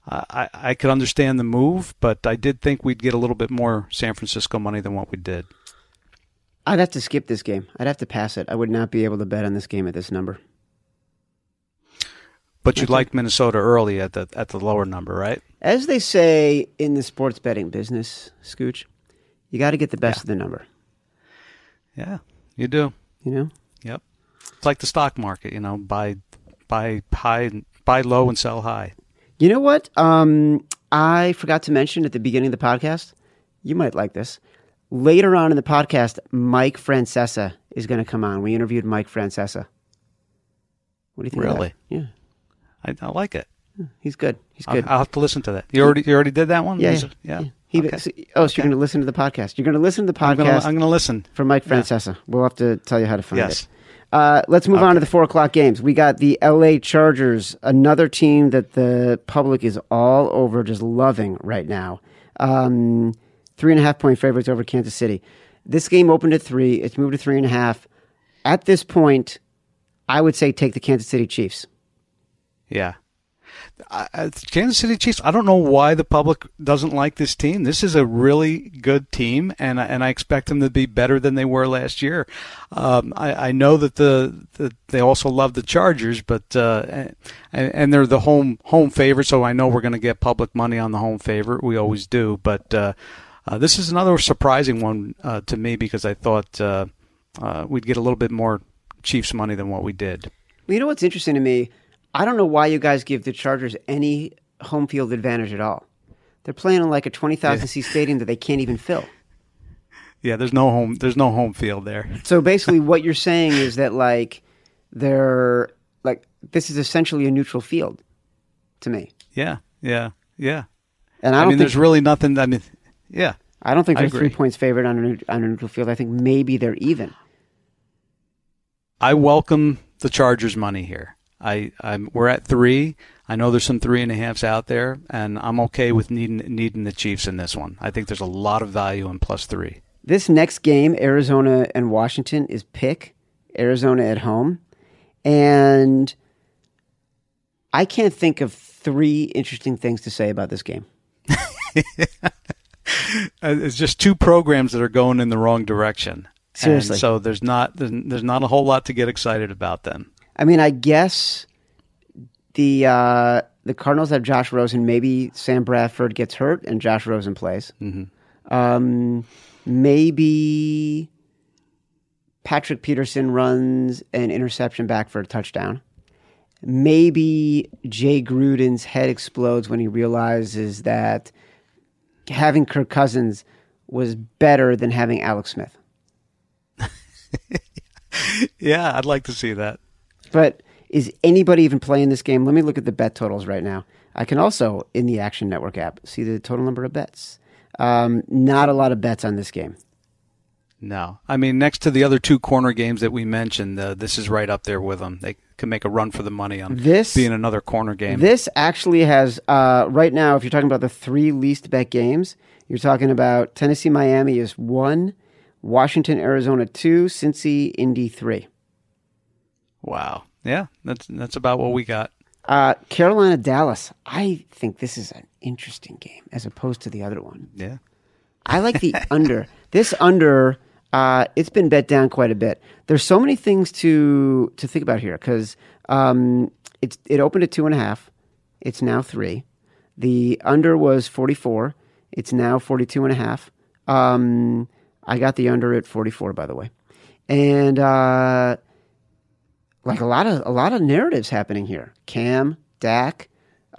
S5: I, I could understand the move, but I did think we'd get a little bit more San Francisco money than what we did.
S1: I'd have to skip this game. I'd have to pass it. I would not be able to bet on this game at this number.
S5: But you liked Minnesota early at the at the lower number, right?
S1: As they say in the sports betting business, Scooch, you got to get the best
S5: Yeah.
S1: of the number.
S5: Yeah, you do.
S1: You know,
S5: Yep. It's like the stock market, you know, buy buy high, buy low and sell high.
S1: You know what? Um, I forgot to mention at the beginning of the podcast. You might like this. Later on in the podcast, Mike Francesa is going to come on. We interviewed Mike Francesa. What do you think? of that?
S5: Really?
S1: Yeah,
S5: I, I like it.
S1: He's good. He's
S5: I'll,
S1: good.
S5: I'll have to listen to that. You already you already did that one?
S1: yeah, yeah,
S5: yeah.
S1: He,
S5: Okay.
S1: so- oh, so you're going to listen to the podcast? You're going to listen to the podcast
S5: I'm gonna listen.
S1: for Mike
S5: Yeah.
S1: Francesa. We'll have to tell you how to find
S5: Yes.
S1: it. Uh, let's move on to the four o'clock games. We got the LA Chargers, another team that the public is all over, just loving right now. Um, three and a half point favorites over Kansas City. This game opened at three. It's moved to three and a half. At this point, I would say take the Kansas City Chiefs.
S5: Yeah. Kansas City Chiefs. I don't know why the public doesn't like this team. This is a really good team, and and I expect them to be better than they were last year. Um, I, I know that the, the they also love the Chargers, but uh, and, and they're the home home favorite, so I know we're going to get public money on the home favorite. We always do, but uh, uh, this is another surprising one uh, to me because I thought uh, uh, we'd get a little bit more Chiefs money than what we did.
S1: You know what's interesting to me? I don't know why you guys give the Chargers any home field advantage at all. They're playing in like a 20,000 seat stadium that they can't even fill.
S5: Yeah, there's no home. There's no home field there.
S1: So basically, what you're saying is that like they're like this is essentially a neutral field to me,
S5: Yeah, yeah, yeah.
S1: and I
S5: I,
S1: don't
S5: mean,
S1: think
S5: there's really nothing. I mean, yeah,
S1: I don't think they're three points favored on a, on a neutral field. I think maybe they're even.
S5: I welcome the Chargers' money here. I, I'm we're at three. I know there's some three and a halves out there, and I'm okay with needing needing the Chiefs in this one. I think there's a lot of value in plus three.
S1: This next game, Arizona and Washington, is pick Arizona at home, and I can't think of three interesting things to say about this game.
S5: Uh, It's just two programs that are going in the wrong direction. And
S1: Seriously.
S5: so there's not there's, there's not a whole lot to get excited about them.
S1: I mean, I guess the uh, the Cardinals have Josh Rosen. Maybe Sam Bradford gets hurt and Josh Rosen plays. Um, maybe Patrick Peterson runs an interception back for a touchdown. Maybe Jay Gruden's head explodes when he realizes that having Kirk Cousins was better than having Alex Smith.
S5: Yeah, I'd like to see that.
S1: But is anybody even playing this game? Let me look at the bet totals right now. I can also, in the Action Network app, see the total number of bets. Um, not a lot of bets on this game.
S5: No, I mean next to the other two corner games that we mentioned, uh, this is right up there with them. They can make a run for the money on
S1: This-
S5: being another corner game.
S1: This actually has, uh, right now, if you're talking about the three least bet games, you're talking about Tennessee Miami is one, Washington Arizona two, Cincy Indy three.
S5: Wow, yeah, that's that's about what we got.
S1: Uh, Carolina Dallas. I think this is an interesting game as opposed to the other one.
S5: Yeah,
S1: I like the under. This under, uh, it's been bet down quite a bit. There's so many things to to think about here because um, it's it opened at two and a half. It's now three. The under was 44. It's now 42 and a half. Um, I got the under at 44, by the way, and uh, like a lot of a lot of narratives happening here. Cam, Dak,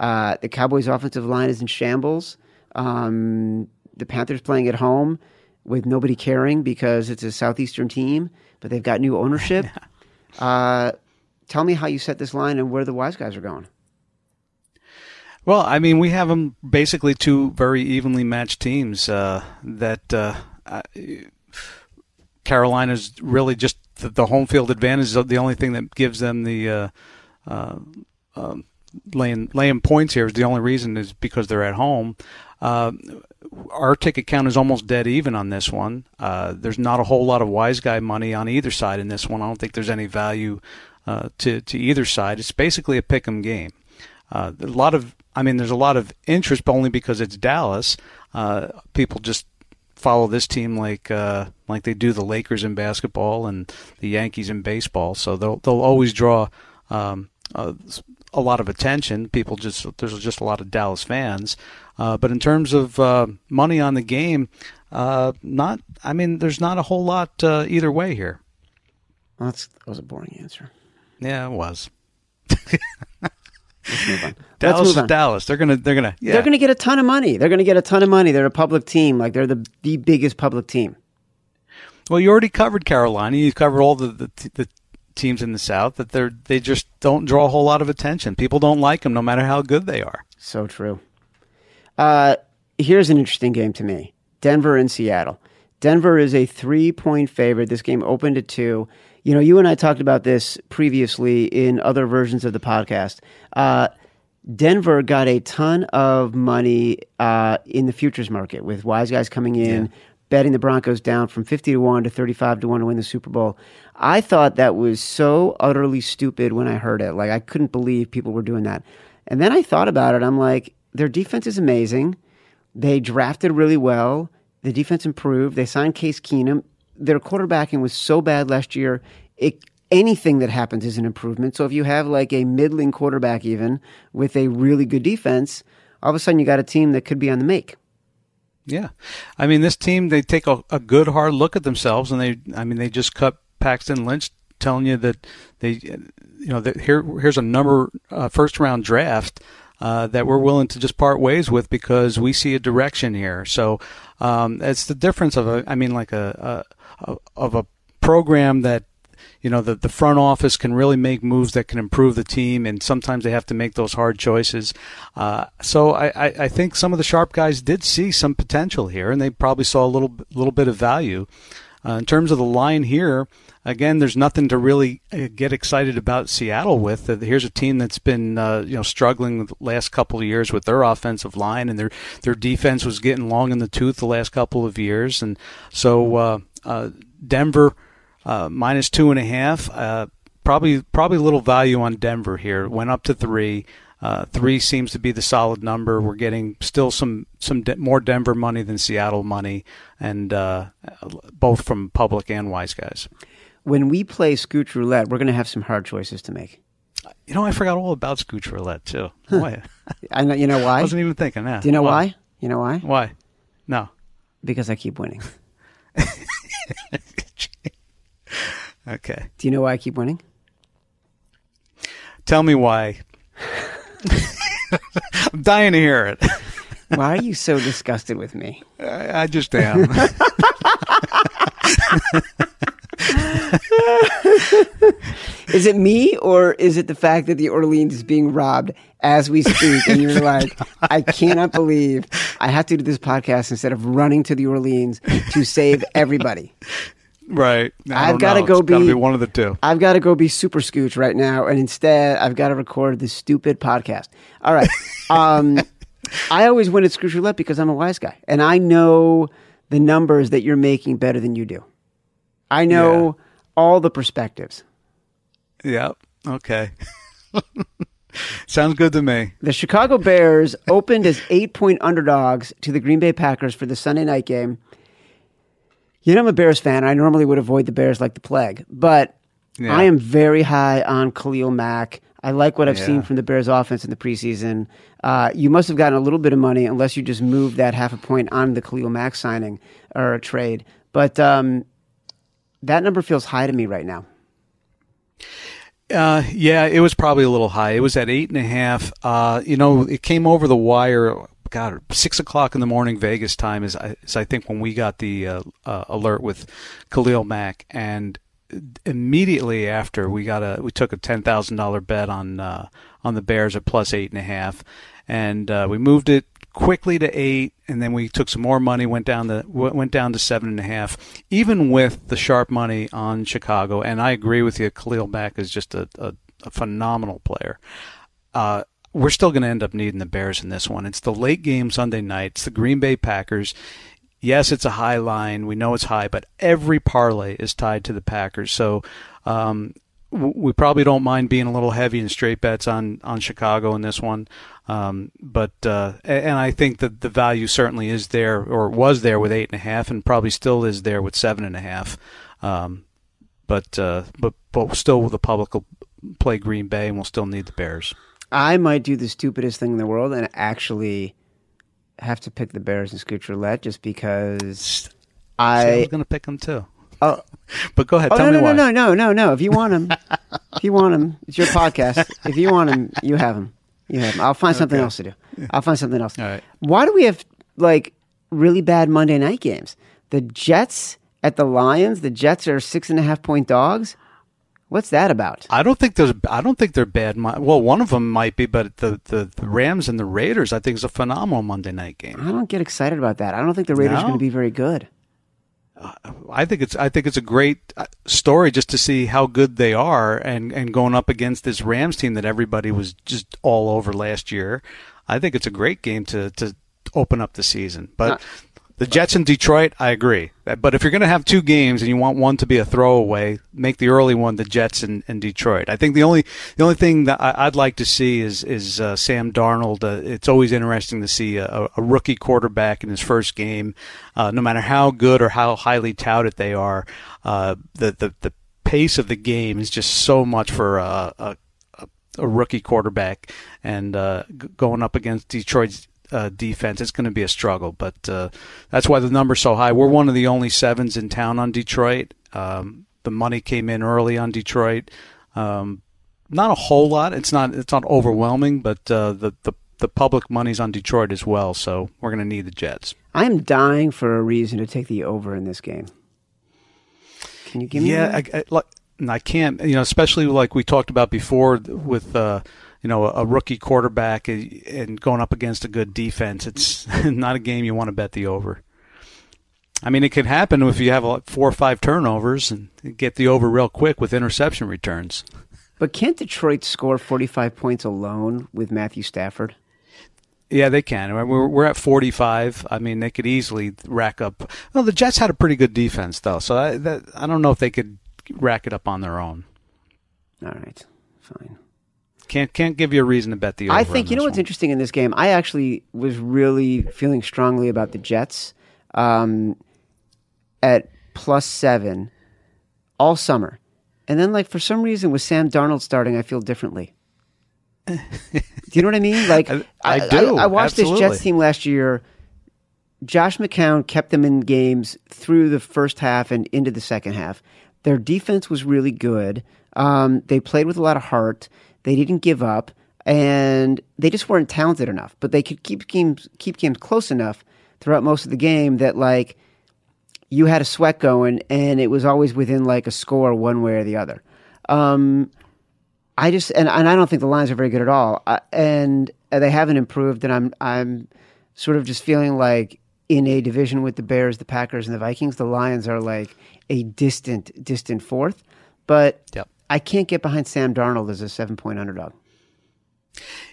S1: uh, the Cowboys' offensive line is in shambles. Um, the Panthers playing at home with nobody caring because it's a southeastern team, but they've got new ownership. uh, tell me how you set this line and where the wise guys are going.
S5: Well, I mean, we have them basically two very evenly matched teams uh, that uh, Carolina's really just the, the, home field advantage is the only thing that gives them the uh, uh, um, laying laying points here is the only reason is because they're at home. Uh, our ticket count is almost dead even on this one. Uh, there's not a whole lot of wise guy money on either side in this one. I don't think there's any value uh, to to either side. It's basically a pick 'em game. Uh, a lot of, I mean, there's a lot of interest, but only because it's Dallas. People just follow this team like uh, like they do the Lakers in basketball and the Yankees in baseball. So they'll they'll always draw um, a, a, lot of attention. People just there's just a lot of Dallas fans. Uh, but in terms of uh, money on the game, uh, not. I mean, there's not a whole lot uh, either way here.
S1: Well, that's that was a boring answer.
S5: Yeah, it was.
S1: Let's move on.
S5: Dallas
S1: Let's move on.
S5: Dallas. They're gonna they're gonna yeah.
S1: They're going to get a ton of money. They're going to get a ton of money. They're a public team. Like they're the the biggest public team.
S5: Well, you already covered Carolina. You covered all the, the, the teams in the South that they're they just don't draw a whole lot of attention. People don't like them, no matter how good they are.
S1: So true. Uh, here's an interesting game to me: Denver and Seattle. Denver is a three point favorite. This game opened at two. You know, you and I talked about this previously in other versions of the podcast. Uh, Denver got a ton of money uh, in the futures market with wise guys coming in, yeah. betting the Broncos down from 50 to 1 to 35 to 1 to win the Super Bowl. I thought that was so utterly stupid when I heard it. Like, I couldn't believe people were doing that. And then I thought about it. I'm like, their defense is amazing. They drafted really well. The defense improved. They signed Case Keenum. Their quarterbacking was so bad last year. It anything that happens is an improvement. So if you have like a middling quarterback, even with a really good defense, all of a sudden you got a team that could be on the make.
S5: Yeah, I mean this team they take a, a good hard look at themselves, and they I mean they just cut Paxton Lynch, telling you that they you know that here here's a number uh, first round draft. Uh, that we're willing to just part ways with because we see a direction here. So um, it's the difference of a, I mean, like a, a, of a program that you know, the, the front office can really make moves that can improve the team, and sometimes they have to make those hard choices. Uh, so I, I, I, think some of the sharp guys did see some potential here, and they probably saw a little little bit of value. Uh, in terms of the line here, again, there's nothing to really uh, get excited about Seattle with. Uh, here's a team that's been uh, you know struggling the last couple of years with their offensive line, and their their defense was getting long in the tooth the last couple of years, and so uh, Denver uh, minus two and a half. Uh, probably probably a little value on Denver here. Went up to three. Uh, three seems to be the solid number. We're getting still some some de- more Denver money than Seattle money, and uh, both from public and wise guys.
S1: When we play Scooch Roulette, we're going to have some hard choices to make.
S5: You know, I forgot all about Scooch Roulette too. Why?
S1: I know. You know why?
S5: I wasn't even thinking. that.
S1: Do you know why? why? You know why?
S5: Why? No.
S1: Because I keep winning.
S5: Okay.
S1: Do you know why I keep winning?
S5: Tell me why. I'm dying to hear it.
S1: why are you so disgusted with me?
S5: I, I just am.
S1: is it me or is it the fact that the Orleans is being robbed as we speak? And you're like, I cannot believe I have to do this podcast instead of running to the Orleans to save everybody.
S5: Right.
S1: I have got to go be,
S5: be, one of the two.
S1: I've got to go be super scooch right now, and instead I've got to record this stupid podcast. All right. Um, I always win at Scooch Roulette because I'm a wise guy, and I know the numbers that you're making better than you do. I know yeah. all the perspectives.
S5: Yep. Okay. Sounds good to me.
S1: The Chicago Bears opened as eight point underdogs to the Green Bay Packers for the Sunday night game. You know, I'm a Bears fan. I normally would avoid the Bears like the plague, but yeah. I am very high on Khalil Mack. I like what I've yeah. seen from the Bears offense in the preseason. Uh, you must have gotten a little bit of money unless you just moved that half a point on the Khalil Mack signing or a trade. But um, that number feels high to me right now.
S5: Uh, yeah, it was probably a little high. It was at eight and a half. Uh, you know, it came over the wire God, six o'clock in the morning Vegas time is, is I think when we got the uh, uh, alert with Khalil Mack, and immediately after we got a we took a ten thousand dollar bet on uh, on the Bears at plus eight and a half, and uh, we moved it quickly to eight, and then we took some more money, went down to went down to seven and a half. Even with the sharp money on Chicago, and I agree with you, Khalil Mack is just a, a, a phenomenal player. Uh, we're still going to end up needing the Bears in this one. It's the late game Sunday night. It's the Green Bay Packers. Yes, it's a high line. We know it's high, but every parlay is tied to the Packers. So um, we probably don't mind being a little heavy in straight bets on on Chicago in this one. Um, but uh, and I think that the value certainly is there or was there with eight and a half, and probably still is there with seven and a half. Um, but uh, but but still, the public will play Green Bay, and we'll still need the Bears.
S1: I might do the stupidest thing in the world and actually have to pick the Bears and Scooch Roulette just because I,
S5: I was going to pick them too.
S1: Oh,
S5: but go ahead.
S1: oh
S5: tell
S1: no,
S5: me
S1: no,
S5: why.
S1: no, no, no, no. If you want them, if you want them, it's your podcast. If you want them, you have them. You have them. I'll find something
S5: Okay.
S1: else to do. I'll find something else.
S5: All right.
S1: Why do we have like really bad Monday night games? The Jets at the Lions. The Jets are six and a half point dogs. What's that about?
S5: I don't think there's. I don't think they're bad. Well, one of them might be, but the, the, the Rams and the Raiders, I think, is a phenomenal Monday night game.
S1: I don't get excited about that. I don't think the Raiders are going to be very good.
S5: I think it's. I think it's a great uh, story just to see how good they are, and and going up against this Rams team that everybody was just all over last year. I think it's a great game to to open up the season. But the Jets in Detroit, I agree. But if you're going to have two games and you want one to be a throwaway, make the early one the Jets in, in Detroit. I think the only the only thing that I, I'd like to see is is uh, Sam Darnold. Uh, it's always interesting to see a, a rookie quarterback in his first game, uh, no matter how good or how highly touted they are. Uh, the the the pace of the game is just so much for a, a a rookie quarterback and uh, going up against Detroit's uh, defense, it's going to be a struggle. But uh, that's why the number's so high. We're one of the only sevens in town on Detroit. Um, the money came in early on Detroit. Um, not a whole lot. It's not. It's not overwhelming, but uh, the the the public money's on Detroit as well. So we're going to need the Jets.
S1: I am dying for a reason to take the over in this game. Can you give me?
S5: Yeah? I, I, like, I can't. You know, especially like we talked about before with uh, you know a rookie quarterback and going up against a good defense. It's not a game you want to bet the over. I mean, it could happen if you have like four or five turnovers and get the over real quick with interception returns.
S1: But can't Detroit score 45 points alone with Matthew Stafford?
S5: Yeah, they can. We're we're at 45. I mean, they could easily rack up. Well, the Jets had a pretty good defense though, so I that, I don't know if they could rack it up on their own.
S1: All right, fine.
S5: Can't can't give you a reason to bet the over.
S1: I think you know
S5: this
S1: what's
S5: one.
S1: interesting in this game. I actually was really feeling strongly about the Jets um, at plus seven all summer, and then like for some reason with Sam Darnold starting, I feel differently. do you know what I mean? Like
S5: I- I do,
S1: I, watched this. Jets team last year. Josh McCown kept them in games through the first half and into the second half. Their defense was really good. Um, they played with a lot of heart. They didn't give up, and they just weren't talented enough. But they could keep games keep games close enough throughout most of the game that like you had a sweat going, and it was always within like a score one way or the other. Um, I just and, and I don't think the Lions are very good at all, uh, and they haven't improved. And I'm I'm sort of just feeling like in a division with the Bears, the Packers, and the Vikings, the Lions are like a distant distant fourth. But
S5: Yep.
S1: I can't get behind Sam Darnold as a seven point underdog.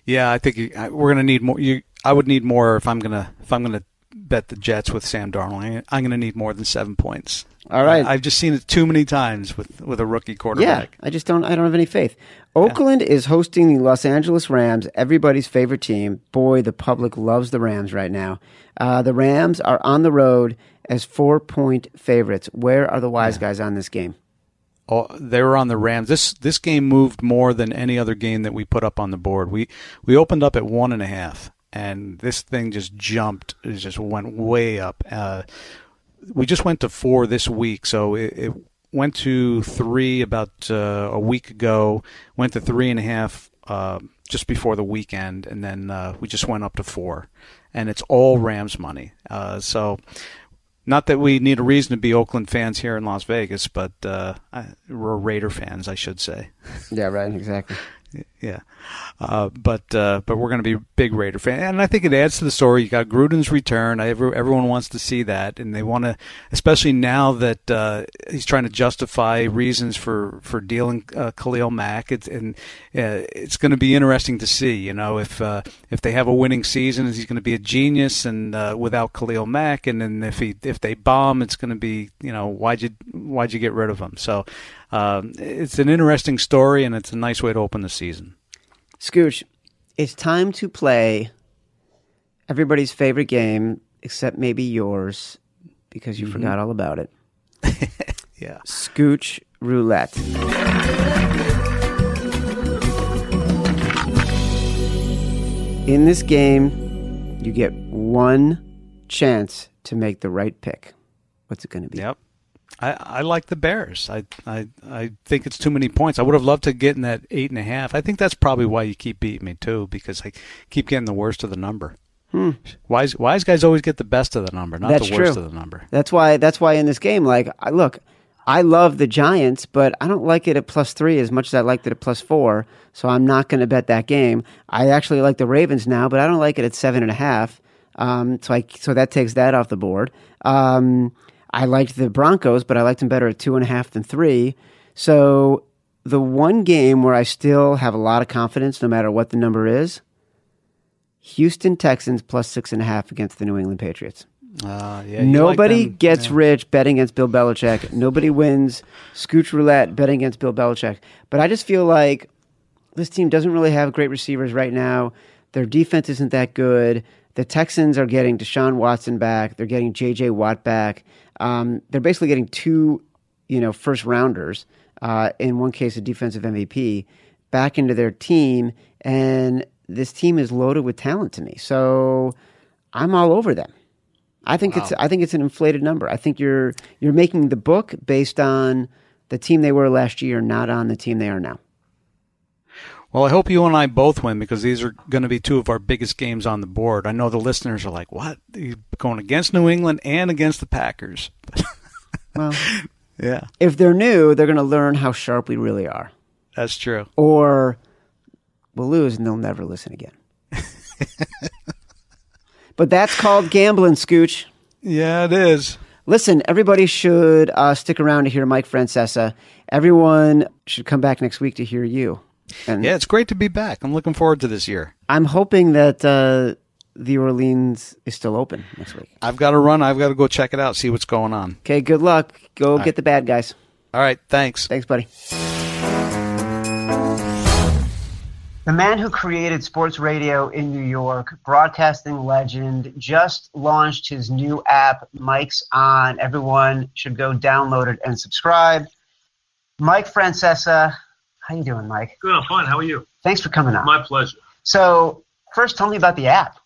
S5: Yeah, I think you- we're going to need more. You, I would need more if I'm gonna if I'm gonna bet the Jets with Sam Darnold. I'm going to need more than seven points.
S1: All right.
S5: I, have just seen it too many times with with a rookie quarterback. Yeah.
S1: I just don't. I don't have any faith. Oakland is hosting the Los Angeles Rams, everybody's favorite team. Boy, the public loves the Rams right now. Uh, the Rams are on the road as four point favorites. Where are the wise guys on this game?
S5: Oh, they were on the Rams. This this game moved more than any other game that we put up on the board. We we opened up at one and a half, and this thing just jumped. It just went way up. Uh, we just went to four this week, so it, it went to three about uh, a week ago. Went to three and a half uh, just before the weekend, and then uh, we just went up to four, and it's all Rams money. Uh, so. Not that we need a reason to be Oakland fans here in Las Vegas, but uh, I, we're Raider fans, I should say.
S1: Yeah, right. Exactly.
S5: yeah. Uh, but uh, but we're going to be big Raider fan, and I think it adds to the story. You got Gruden's return. Every, everyone wants to see that, and they want to, especially now that uh, he's trying to justify reasons for for dealing uh, Khalil Mack. It's and uh, it's going to be interesting to see. You know, if uh, if they have a winning season, is he's going to be a genius, and uh, without Khalil Mack, and then if he if they bomb, it's going to be you know why'd you why'd you get rid of him? So. Um, it's an interesting story, and it's a nice way to open the season.
S1: Scooch, it's time to play everybody's favorite game, except maybe yours, because you mm-hmm. forgot all about it.
S5: Yeah.
S1: Scooch Roulette. In this game, you get one chance to make the right pick. What's it going to be?
S5: Yep. I, I like the Bears. I, I I think it's too many points. I would have loved to get in that eight and a half. I think that's probably why you keep beating me too, because I keep getting the worst of the number. Wise wise guys always get the best of the number, not
S1: Hmm. That's
S5: the worst
S1: true.
S5: of the number.
S1: That's why. That's why in this game, like, I, look, I love the Giants, but I don't like it at plus three as much as I liked it at plus four. So I'm not going to bet that game. I actually like the Ravens now, but I don't like it at seven and a half. Um, so I so that takes that off the board. Um, I liked the Broncos, but I liked them better at two and a half than three. So the one game where I still have a lot of confidence, no matter what the number is, Houston Texans plus six and a half against the New England Patriots.
S5: Uh, yeah, you like
S1: Nobody gets
S5: yeah.
S1: rich betting against Bill Belichick. Nobody wins scooch roulette betting against Bill Belichick. But I just feel like this team doesn't really have great receivers right now. Their defense isn't that good. The Texans are getting Deshaun Watson back. They're getting J.J. Watt back. Um, they're basically getting two, you know, first rounders. Uh, in one case, a defensive MVP back into their team, and this team is loaded with talent to me. So I'm all over them. I think it's I think it's an inflated number. I think you're you're making the book based on the team they were last year, not on the team they are now.
S5: Well, I hope you and I both win because these are going to be two of our biggest games on the board. I know the listeners are like, "What? You're going against New England and against the Packers?"
S1: Well,
S5: yeah,
S1: if they're new, they're going to learn how sharp we really are,
S5: that's true.
S1: or we'll lose and they'll never listen again. but that's called gambling, Scooch.
S5: Yeah, it is.
S1: Listen, everybody should uh, stick around to hear Mike Francesa. Everyone should come back next week to hear you. And
S5: Yeah, it's great to be back. I'm looking forward to this year.
S1: I'm hoping that uh, the Orleans is still open next week.
S5: I've got to run. I've got to go check it out, see what's going on.
S1: Okay, good luck. Go get the bad guys.
S5: All right, thanks.
S1: Thanks, buddy. The man who created sports radio in New York, broadcasting legend, just launched his new app, Mike's On. Everyone should go download it and subscribe. Mike Francesa, how you doing, Mike?
S6: Good, I'm fine. How are you?
S1: Thanks for coming on.
S6: My pleasure.
S1: So, first, tell me about the app.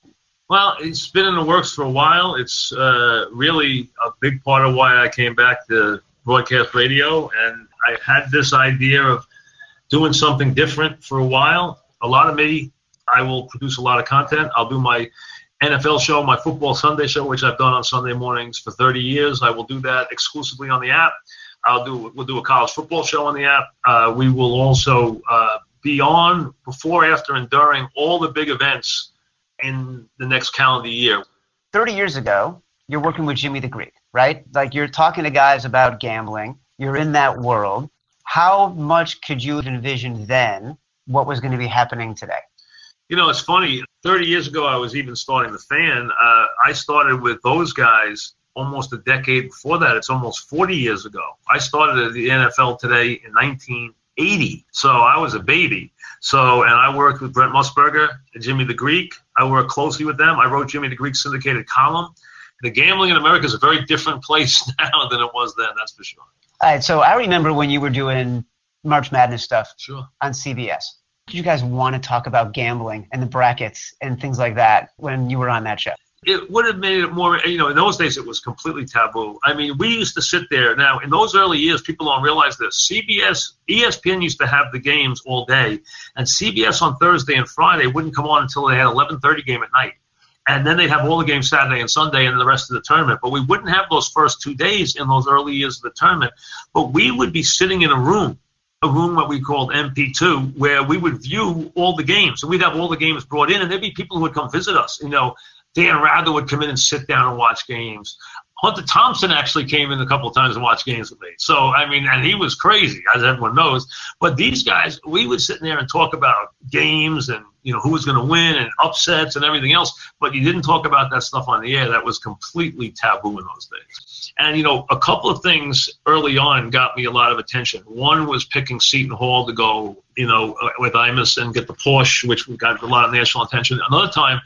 S6: Well, it's been in the works for a while. It's uh, really a big part of why I came back to broadcast radio, and I had this idea of doing something different for a while. A lot of me, I will produce a lot of content. I'll do my NFL show, my football Sunday show, which I've done on Sunday mornings for 30 years. I will do that exclusively on the app. I'll do we'll do a college football show on the app. Uh, we will also uh, be on before, after, and during all the big events in the next calendar year.
S1: 30 years ago, you're working with Jimmy the Greek, right? Like you're talking to guys about gambling, you're in that world. How much could you envision then what was going to be happening today?
S6: You know, it's funny. 30 years ago, I was even starting the fan. Uh, I started with those guys almost a decade before that. It's almost 40 years ago. I started at the NFL today in 1980. So I was a baby. So, and I worked with Brent Musburger and Jimmy the Greek. I worked closely with them. I wrote Jimmy the Greek syndicated column. The gambling in America is a very different place now than it was then, that's for sure.
S1: All right, so I remember when you were doing March Madness stuff
S6: Sure.
S1: on CBS. Did you guys want to talk about gambling and the brackets and things like that when you were on that show?
S6: It would have made it more you know in those days it was completely taboo. I mean we used to sit there. Now in those early years people don't realize this. Cbs espn used to have the games all day and cbs on thursday and friday wouldn't come on until they had 11.30 game at night. And then they'd have all the games saturday and sunday and the rest of the tournament. But we wouldn't have those first two days in those early years of the tournament. But we would be sitting in a room a room what we called MP2 where we would view all the games. And we'd have all the games brought in and there'd be people who would come visit us. You know, Dan Rather would come in and sit down and watch games. Hunter Thompson actually came in a couple of times and watched games with me. So, I mean, and he was crazy, as everyone knows. But these guys, we would sit in there and talk about games and, you know, who was going to win and upsets and everything else. But you didn't talk about that stuff on the air. That was completely taboo in those days. And, you know, a couple of things early on got me a lot of attention. One was picking Seton Hall to go, you know, uh, with Imus and get the Porsche, which got a lot of national attention. Another time,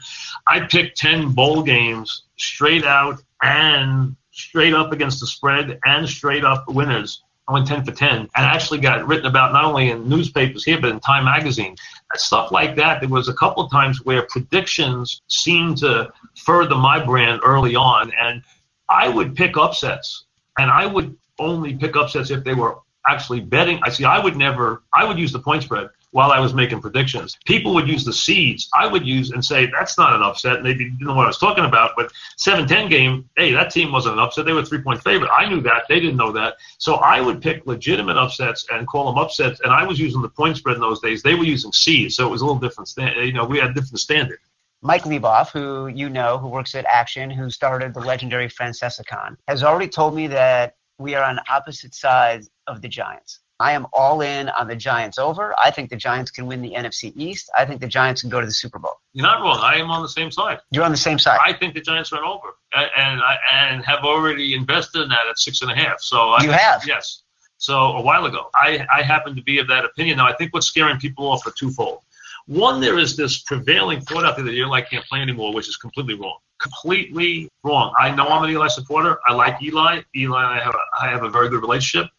S6: I picked 10 bowl games straight out and straight up against the spread and straight up winners. I went 10 for 10 and actually got written about not only in newspapers here, but in Time Magazine. Stuff like that. There was a couple of times where predictions seemed to further my brand early on. And I would pick upsets. And I would only pick upsets if they were actually betting. I see, I would never, I would use the point spread while I was making predictions. People would use the seeds. I would use and say, that's not an upset. And they didn't know what I was talking about. But 7 10 game, hey, that team wasn't an upset. They were three point favorite. I knew that. They didn't know that. So I would pick legitimate upsets and call them upsets. And I was using the point spread in those days. They were using seeds. So it was a little different. You know, we had different standard.
S7: Mike Leboff, who you know, who works at Action, who started the legendary FrancesaCon, has already told me that we are on opposite sides of the Giants. I am all in on the Giants over. I think the Giants can win the NFC East. I think the Giants can go to the Super Bowl.
S6: You're not wrong. I am on the same side.
S7: You're on the same side.
S6: I think the Giants run over, and and, I, and have already invested in that at six and a half. So I,
S7: You have?
S6: yes. So a while ago, I I happen to be of that opinion. Now I think what's scaring people off are twofold. One, there is this prevailing thought out there that Eli can't play anymore, which is completely wrong. Completely wrong. I know I'm an Eli supporter. I like Eli. Eli and I have a, I have a very good relationship,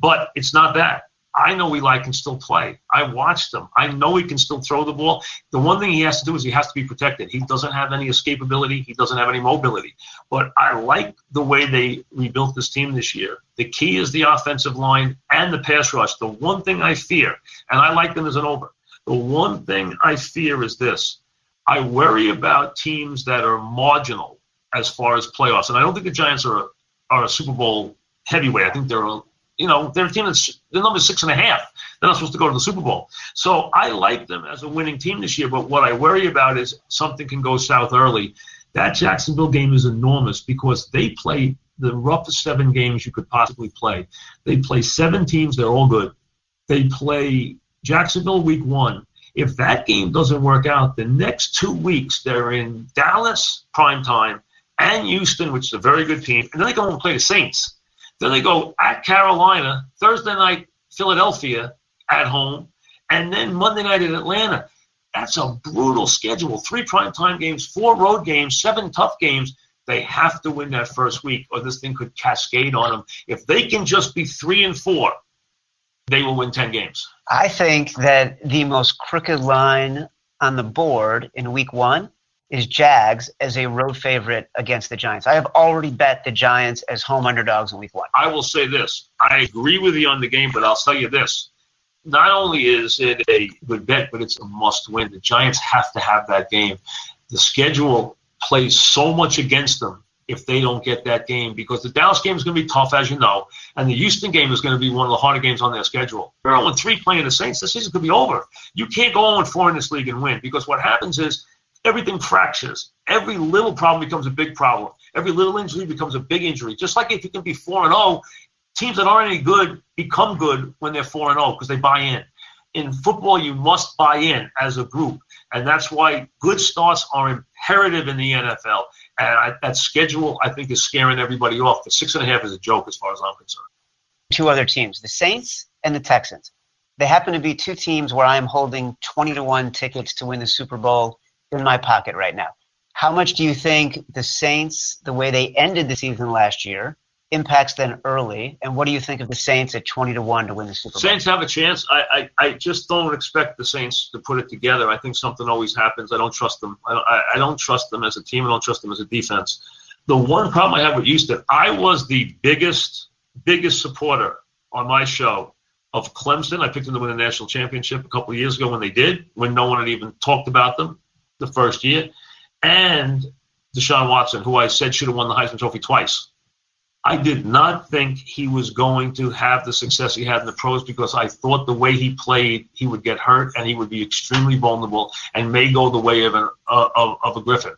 S6: but it's not that. I know Eli can still play. I watched him. I know he can still throw the ball. The one thing he has to do is he has to be protected. He doesn't have any escapability. He doesn't have any mobility. But I like the way they rebuilt this team this year. The key is the offensive line and the pass rush. The one thing I fear, and I like them as an over, the one thing I fear is this. I worry about teams that are marginal as far as playoffs. And I don't think the Giants are a, are a Super Bowl heavyweight. I think they're a you know, they're a team that's the number six and a half. They're not supposed to go to the Super Bowl. So I like them as a winning team this year. But what I worry about is something can go south early. That Jacksonville game is enormous because they play the roughest seven games you could possibly play. They play seven teams. They're all good. They play Jacksonville week one. If that game doesn't work out, the next two weeks they're in Dallas prime time and Houston, which is a very good team, and then they go and play the Saints. Then they go at Carolina, Thursday night, Philadelphia at home, and then Monday night in Atlanta. That's a brutal schedule. Three primetime games, four road games, seven tough games. They have to win that first week, or this thing could cascade on them. If they can just be three and four, they will win 10 games.
S7: I think that the most crooked line on the board in week one is Jags as a road favorite against the Giants. I have already bet the Giants as home underdogs in week one.
S6: I will say this. I agree with you on the game, but I'll tell you this. Not only is it a good bet, but it's a must win. The Giants have to have that game. The schedule plays so much against them if they don't get that game because the Dallas game is going to be tough, as you know, and the Houston game is going to be one of the harder games on their schedule. They're 0 3 playing the Saints. The season could be over. You can't go 0 4 in this league and win because what happens is everything fractures. Every little problem becomes a big problem. Every little injury becomes a big injury. Just like if you can be 4 and 0, teams that aren't any good become good when they're 4 and 0 because they buy in. In football, you must buy in as a group. And that's why good starts are imperative in the NFL. And I, that schedule, I think, is scaring everybody off. The six and a half is a joke as far as I'm concerned.
S7: Two other teams, the Saints and the Texans. They happen to be two teams where I am holding 20 to 1 tickets to win the Super Bowl in my pocket right now. How much do you think the Saints, the way they ended the season last year, impacts them early? And what do you think of the Saints at 20 to 1 to win the Super Bowl?
S6: Saints have a chance. I, I, I just don't expect the Saints to put it together. I think something always happens. I don't trust them. I, I, I don't trust them as a team. I don't trust them as a defense. The one problem I have with Houston, I was the biggest, biggest supporter on my show of Clemson. I picked them to win the national championship a couple of years ago when they did, when no one had even talked about them the first year, and Deshaun Watson, who I said should have won the Heisman Trophy twice. I did not think he was going to have the success he had in the pros because I thought the way he played, he would get hurt and he would be extremely vulnerable and may go the way of, an, of, of a Griffin.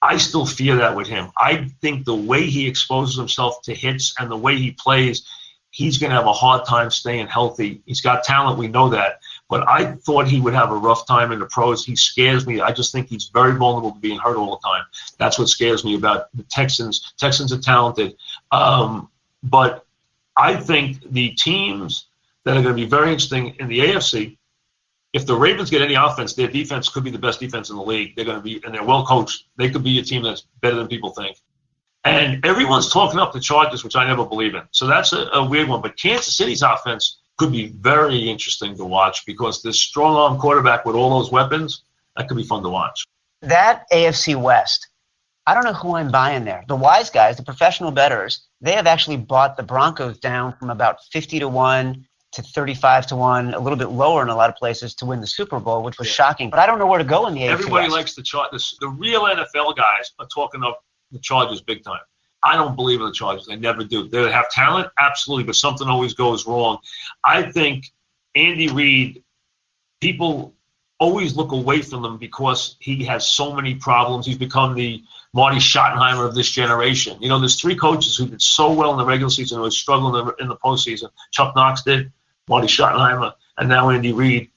S6: I still fear that with him. I think the way he exposes himself to hits and the way he plays, he's going to have a hard time staying healthy. He's got talent, we know that. But I thought he would have a rough time in the pros. He scares me. I just think he's very vulnerable to being hurt all the time. That's what scares me about the Texans. Texans are talented. Um, but I think the teams that are going to be very interesting in the AFC, if the Ravens get any offense, their defense could be the best defense in the league. They're going to be, and they're well coached. They could be a team that's better than people think. And everyone's talking up the Chargers, which I never believe in. So that's a, a weird one. But Kansas City's offense could be very interesting to watch because this strong arm quarterback with all those weapons, that could be fun to watch.
S1: That AFC West, I don't know who I'm buying there. The wise guys, the professional betters, they have actually bought the Broncos down from about 50 to 1 to 35 to 1, a little bit lower in a lot of places to win the Super Bowl, which was yeah. shocking. But I don't know where to go in the AFC
S6: Everybody
S1: West.
S6: likes the chart. The real NFL guys are talking up the Chargers big time. I don't believe in the Chargers. I never do. They have talent, absolutely, but something always goes wrong. I think Andy Reid, people always look away from him because he has so many problems. He's become the Marty Schottenheimer of this generation. You know, there's three coaches who did so well in the regular season who are struggling in the, in the postseason. Chuck Knox did, Marty Schottenheimer, and now Andy Reid.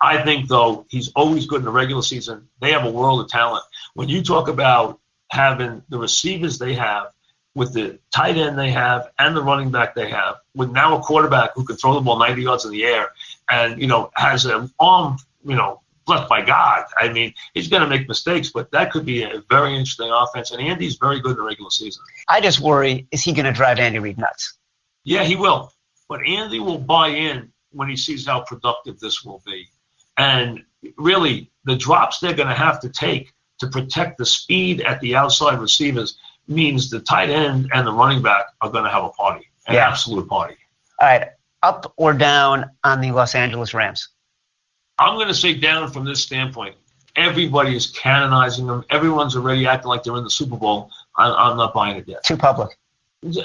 S6: I think, though, he's always good in the regular season. They have a world of talent. When you talk about having the receivers they have, with the tight end they have and the running back they have, with now a quarterback who can throw the ball 90 yards in the air and, you know, has an arm, you know, blessed by God. I mean, he's going to make mistakes, but that could be a very interesting offense. And Andy's very good in the regular season.
S1: I just worry, is he going to drive Andy Reid nuts?
S6: Yeah, he will. But Andy will buy in when he sees how productive this will be. And really, the drops they're going to have to take to protect the speed at the outside receivers – means the tight end and the running back are going to have a party, an yeah. absolute party.
S1: All right, up or down on the Los Angeles Rams?
S6: I'm going to say down from this standpoint. Everybody is canonizing them. Everyone's already acting like they're in the Super Bowl. I, am not buying it yet.
S1: Too public.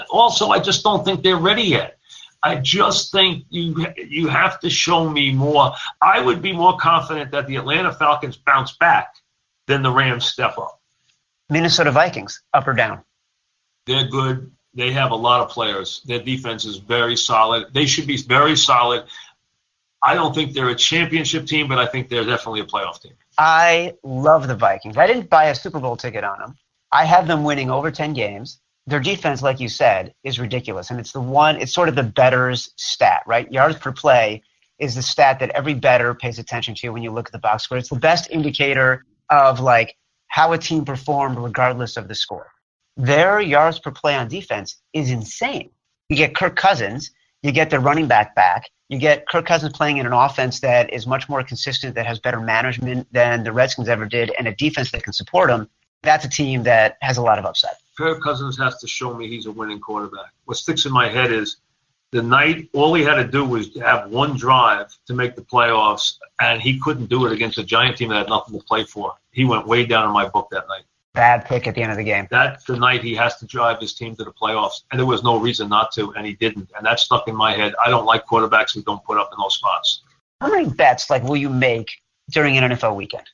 S6: Also, I just don't think they're ready yet. I just think you you have to show me more. I would be more confident that the Atlanta Falcons bounce back than the Rams step up.
S1: Minnesota Vikings, up or down?
S6: They're good. They have a lot of players. Their defense is very solid. They should be very solid. I don't think they're a championship team, but I think they're definitely a playoff team.
S1: I love the Vikings. I didn't buy a Super Bowl ticket on them. I have them winning over 10 games. Their defense, like you said, is ridiculous. And it's the one, it's sort of the better's stat, right? Yards per play is the stat that every better pays attention to when you look at the box score. It's the best indicator of like how a team performed regardless of the score. Their yards per play on defense is insane. You get Kirk Cousins, you get the running back back, you get Kirk Cousins playing in an offense that is much more consistent, that has better management than the Redskins ever did, and a defense that can support them. That's a team that has a lot of upside.
S6: Kirk Cousins has to show me he's a winning quarterback. What sticks in my head is the night all he had to do was have one drive to make the playoffs, and he couldn't do it against a giant team that had nothing to play for. He went way down in my book that night.
S1: Bad pick at the end of the game.
S6: That's the night he has to drive his team to the playoffs, and there was no reason not to, and he didn't, and that stuck in my head. I don't like quarterbacks who don't put up in those spots.
S1: How many bets like will you make during an NFL weekend?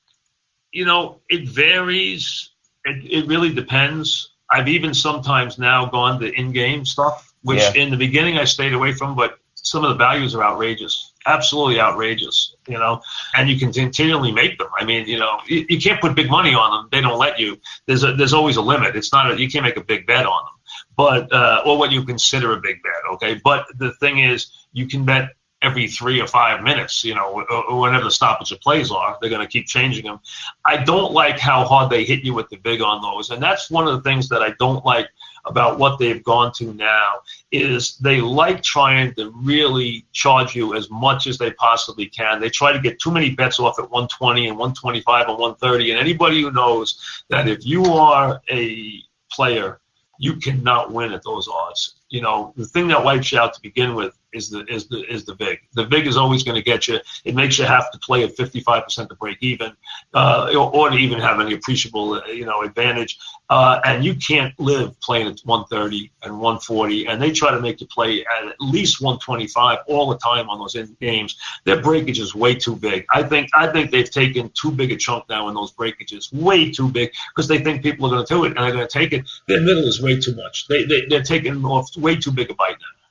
S6: You know, it varies. It, it really depends. I've even sometimes now gone to in-game stuff which yeah. in the beginning I stayed away from, but some of the values are outrageous, absolutely outrageous, you know, and you can continually make them. I mean, you know, you, you can't put big money on them. They don't let you. There's a, there's always a limit. It's not, a, you can't make a vig bet on them, but, uh, or what you consider a big bet. Okay. But the thing is, you can bet every three or five minutes, you know, or whenever the stoppage of plays are. They're going to keep changing them. I don't like how hard they hit you with the big on those. And that's one of the things that I don't like about what they've gone to now is they like trying to really charge you as much as they possibly can. They try to get too many bets off at 120 and 125 and 130. And anybody who knows that if you are a player, you cannot win at those odds. You know, the thing that wipes you out to begin with is the is the is the vig. The vig is always going to get you. It makes you have to play at 55% to break even, uh, or, to even have any appreciable uh, you know advantage. Uh, and you can't live playing at 130 and 140. And they try to make you play at at least 125 all the time on those games. Their breakage is way too big. I think I think they've taken too big a chunk now in those breakages, way too big, because they think people are going to do it and they're going to take it. Their middle is way too much. They, they they're taking off way too big a bite now.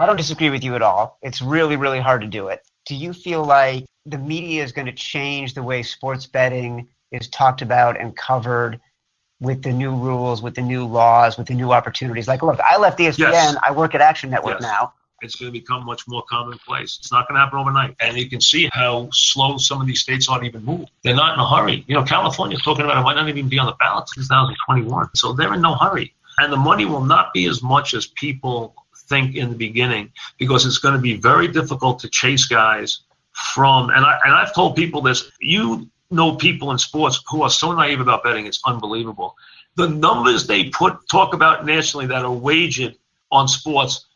S7: I don't disagree with you at all. It's really, really hard to do it. Do you feel like the media is going to change the way sports betting is talked about and covered with the new rules, with the new laws, with the new opportunities? Like, look, I left ESPN. Yes. I work at Action Network yes. now.
S6: It's going to become much more commonplace. It's not going to happen overnight. And you can see how slow some of these states are to even move. They're not in a hurry. You know, California's talking about it might not even be on the ballot in 2021. So they're in no hurry. And the money will not be as much as people think in the beginning because it's going to be very difficult to chase guys from and I and I've told people this you know people in sports who are so naive about betting it's unbelievable the numbers they put talk about nationally that are wagered on sports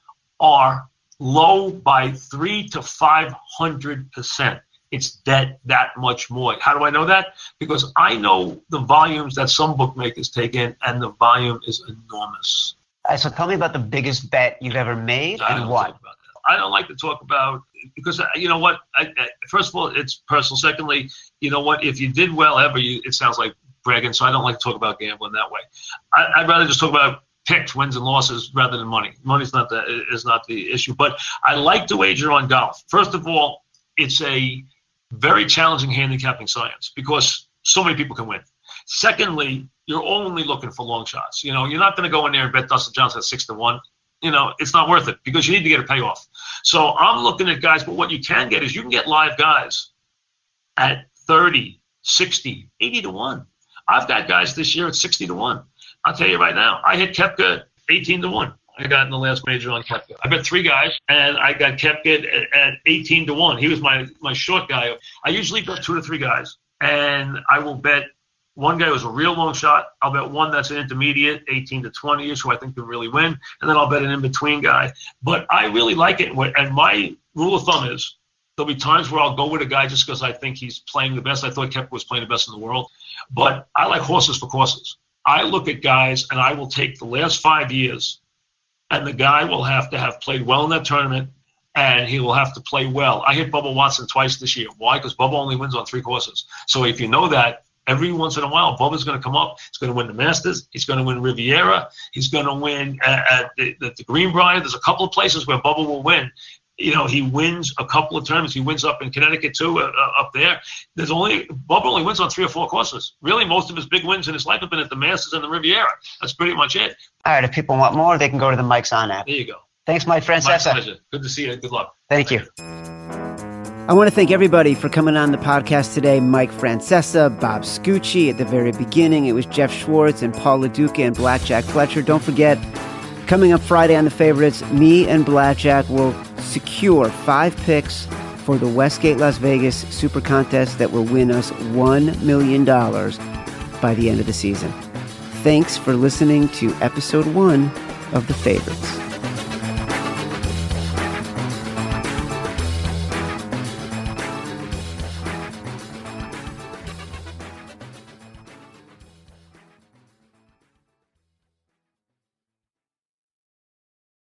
S6: are low by 3 to 500 percent it's that that much more. How do I know that? Because I know the volumes that some bookmakers take in, and the volume is enormous.
S7: Uh, so tell me about the biggest bet you've ever made
S6: I
S7: and what.
S6: I don't like to talk about because uh, you know what. I, I, first of all, it's personal. Secondly, you know what? If you did well ever, you, it sounds like bragging. So I don't like to talk about gambling that way. I, would rather just talk about picks, wins and losses rather than money. Money's not the is not the issue. But I like to wager on golf. First of all, it's a very challenging handicapping science because so many people can win. Secondly, you're only looking for long shots. You know, you're not going to go in there and bet Dustin Johnson at six to one. You know, it's not worth it because you need to get a payoff. So I'm looking at guys, but what you can get is you can get live guys at 30, 60, 80 to 1. I've got guys this year at 60 to 1. I'll tell you right now, I hit Koepka 18 to 1. I got in the last major on Koepka. I bet three guys, and I got Koepka at, at 18 to 1. He was my, my short guy. I usually bet two to three guys, and I will bet one guy was a real long shot. I'll bet one that's an intermediate, 18 to 20 ish, who I think can really win. And then I'll bet an in between guy. But I really like it. And my rule of thumb is there'll be times where I'll go with a guy just because I think he's playing the best. I thought Koepka was playing the best in the world. But I like horses for courses. I look at guys and I will take the last five years, and the guy will have to have played well in that tournament and he will have to play well. I hit Bubba Watson twice this year. Why? Because Bubba only wins on three courses. So if you know that, every once in a while, Bubba's going to come up. He's going to win the Masters. He's going to win Riviera. He's going to win at, at the, the, the Greenbrier. There's a couple of places where Bubba will win. You know, he wins a couple of tournaments. He wins up in Connecticut too, uh, uh, up there. There's only Bubba only wins on three or four courses. Really, most of his big wins in his life have been at the Masters and the Riviera. That's pretty much it.
S7: All right. If people want more, they can go to the Mike's On app.
S6: There you go.
S7: Thanks, Mike Francesa.
S6: My pleasure. Good to see you. Good luck.
S7: Thank you.
S1: I want to thank everybody for coming on the podcast today. Mike Francesa, Bob Scucci at the very beginning. It was Geoff Schwartz and Paul LoDuca and Blackjack Fletcher. Don't forget, coming up Friday on the favorites, me and Blackjack will secure five picks for the Westgate Las Vegas Super Contest that will win us $1 million by the end of the season. Thanks for listening to episode one of The Favorites.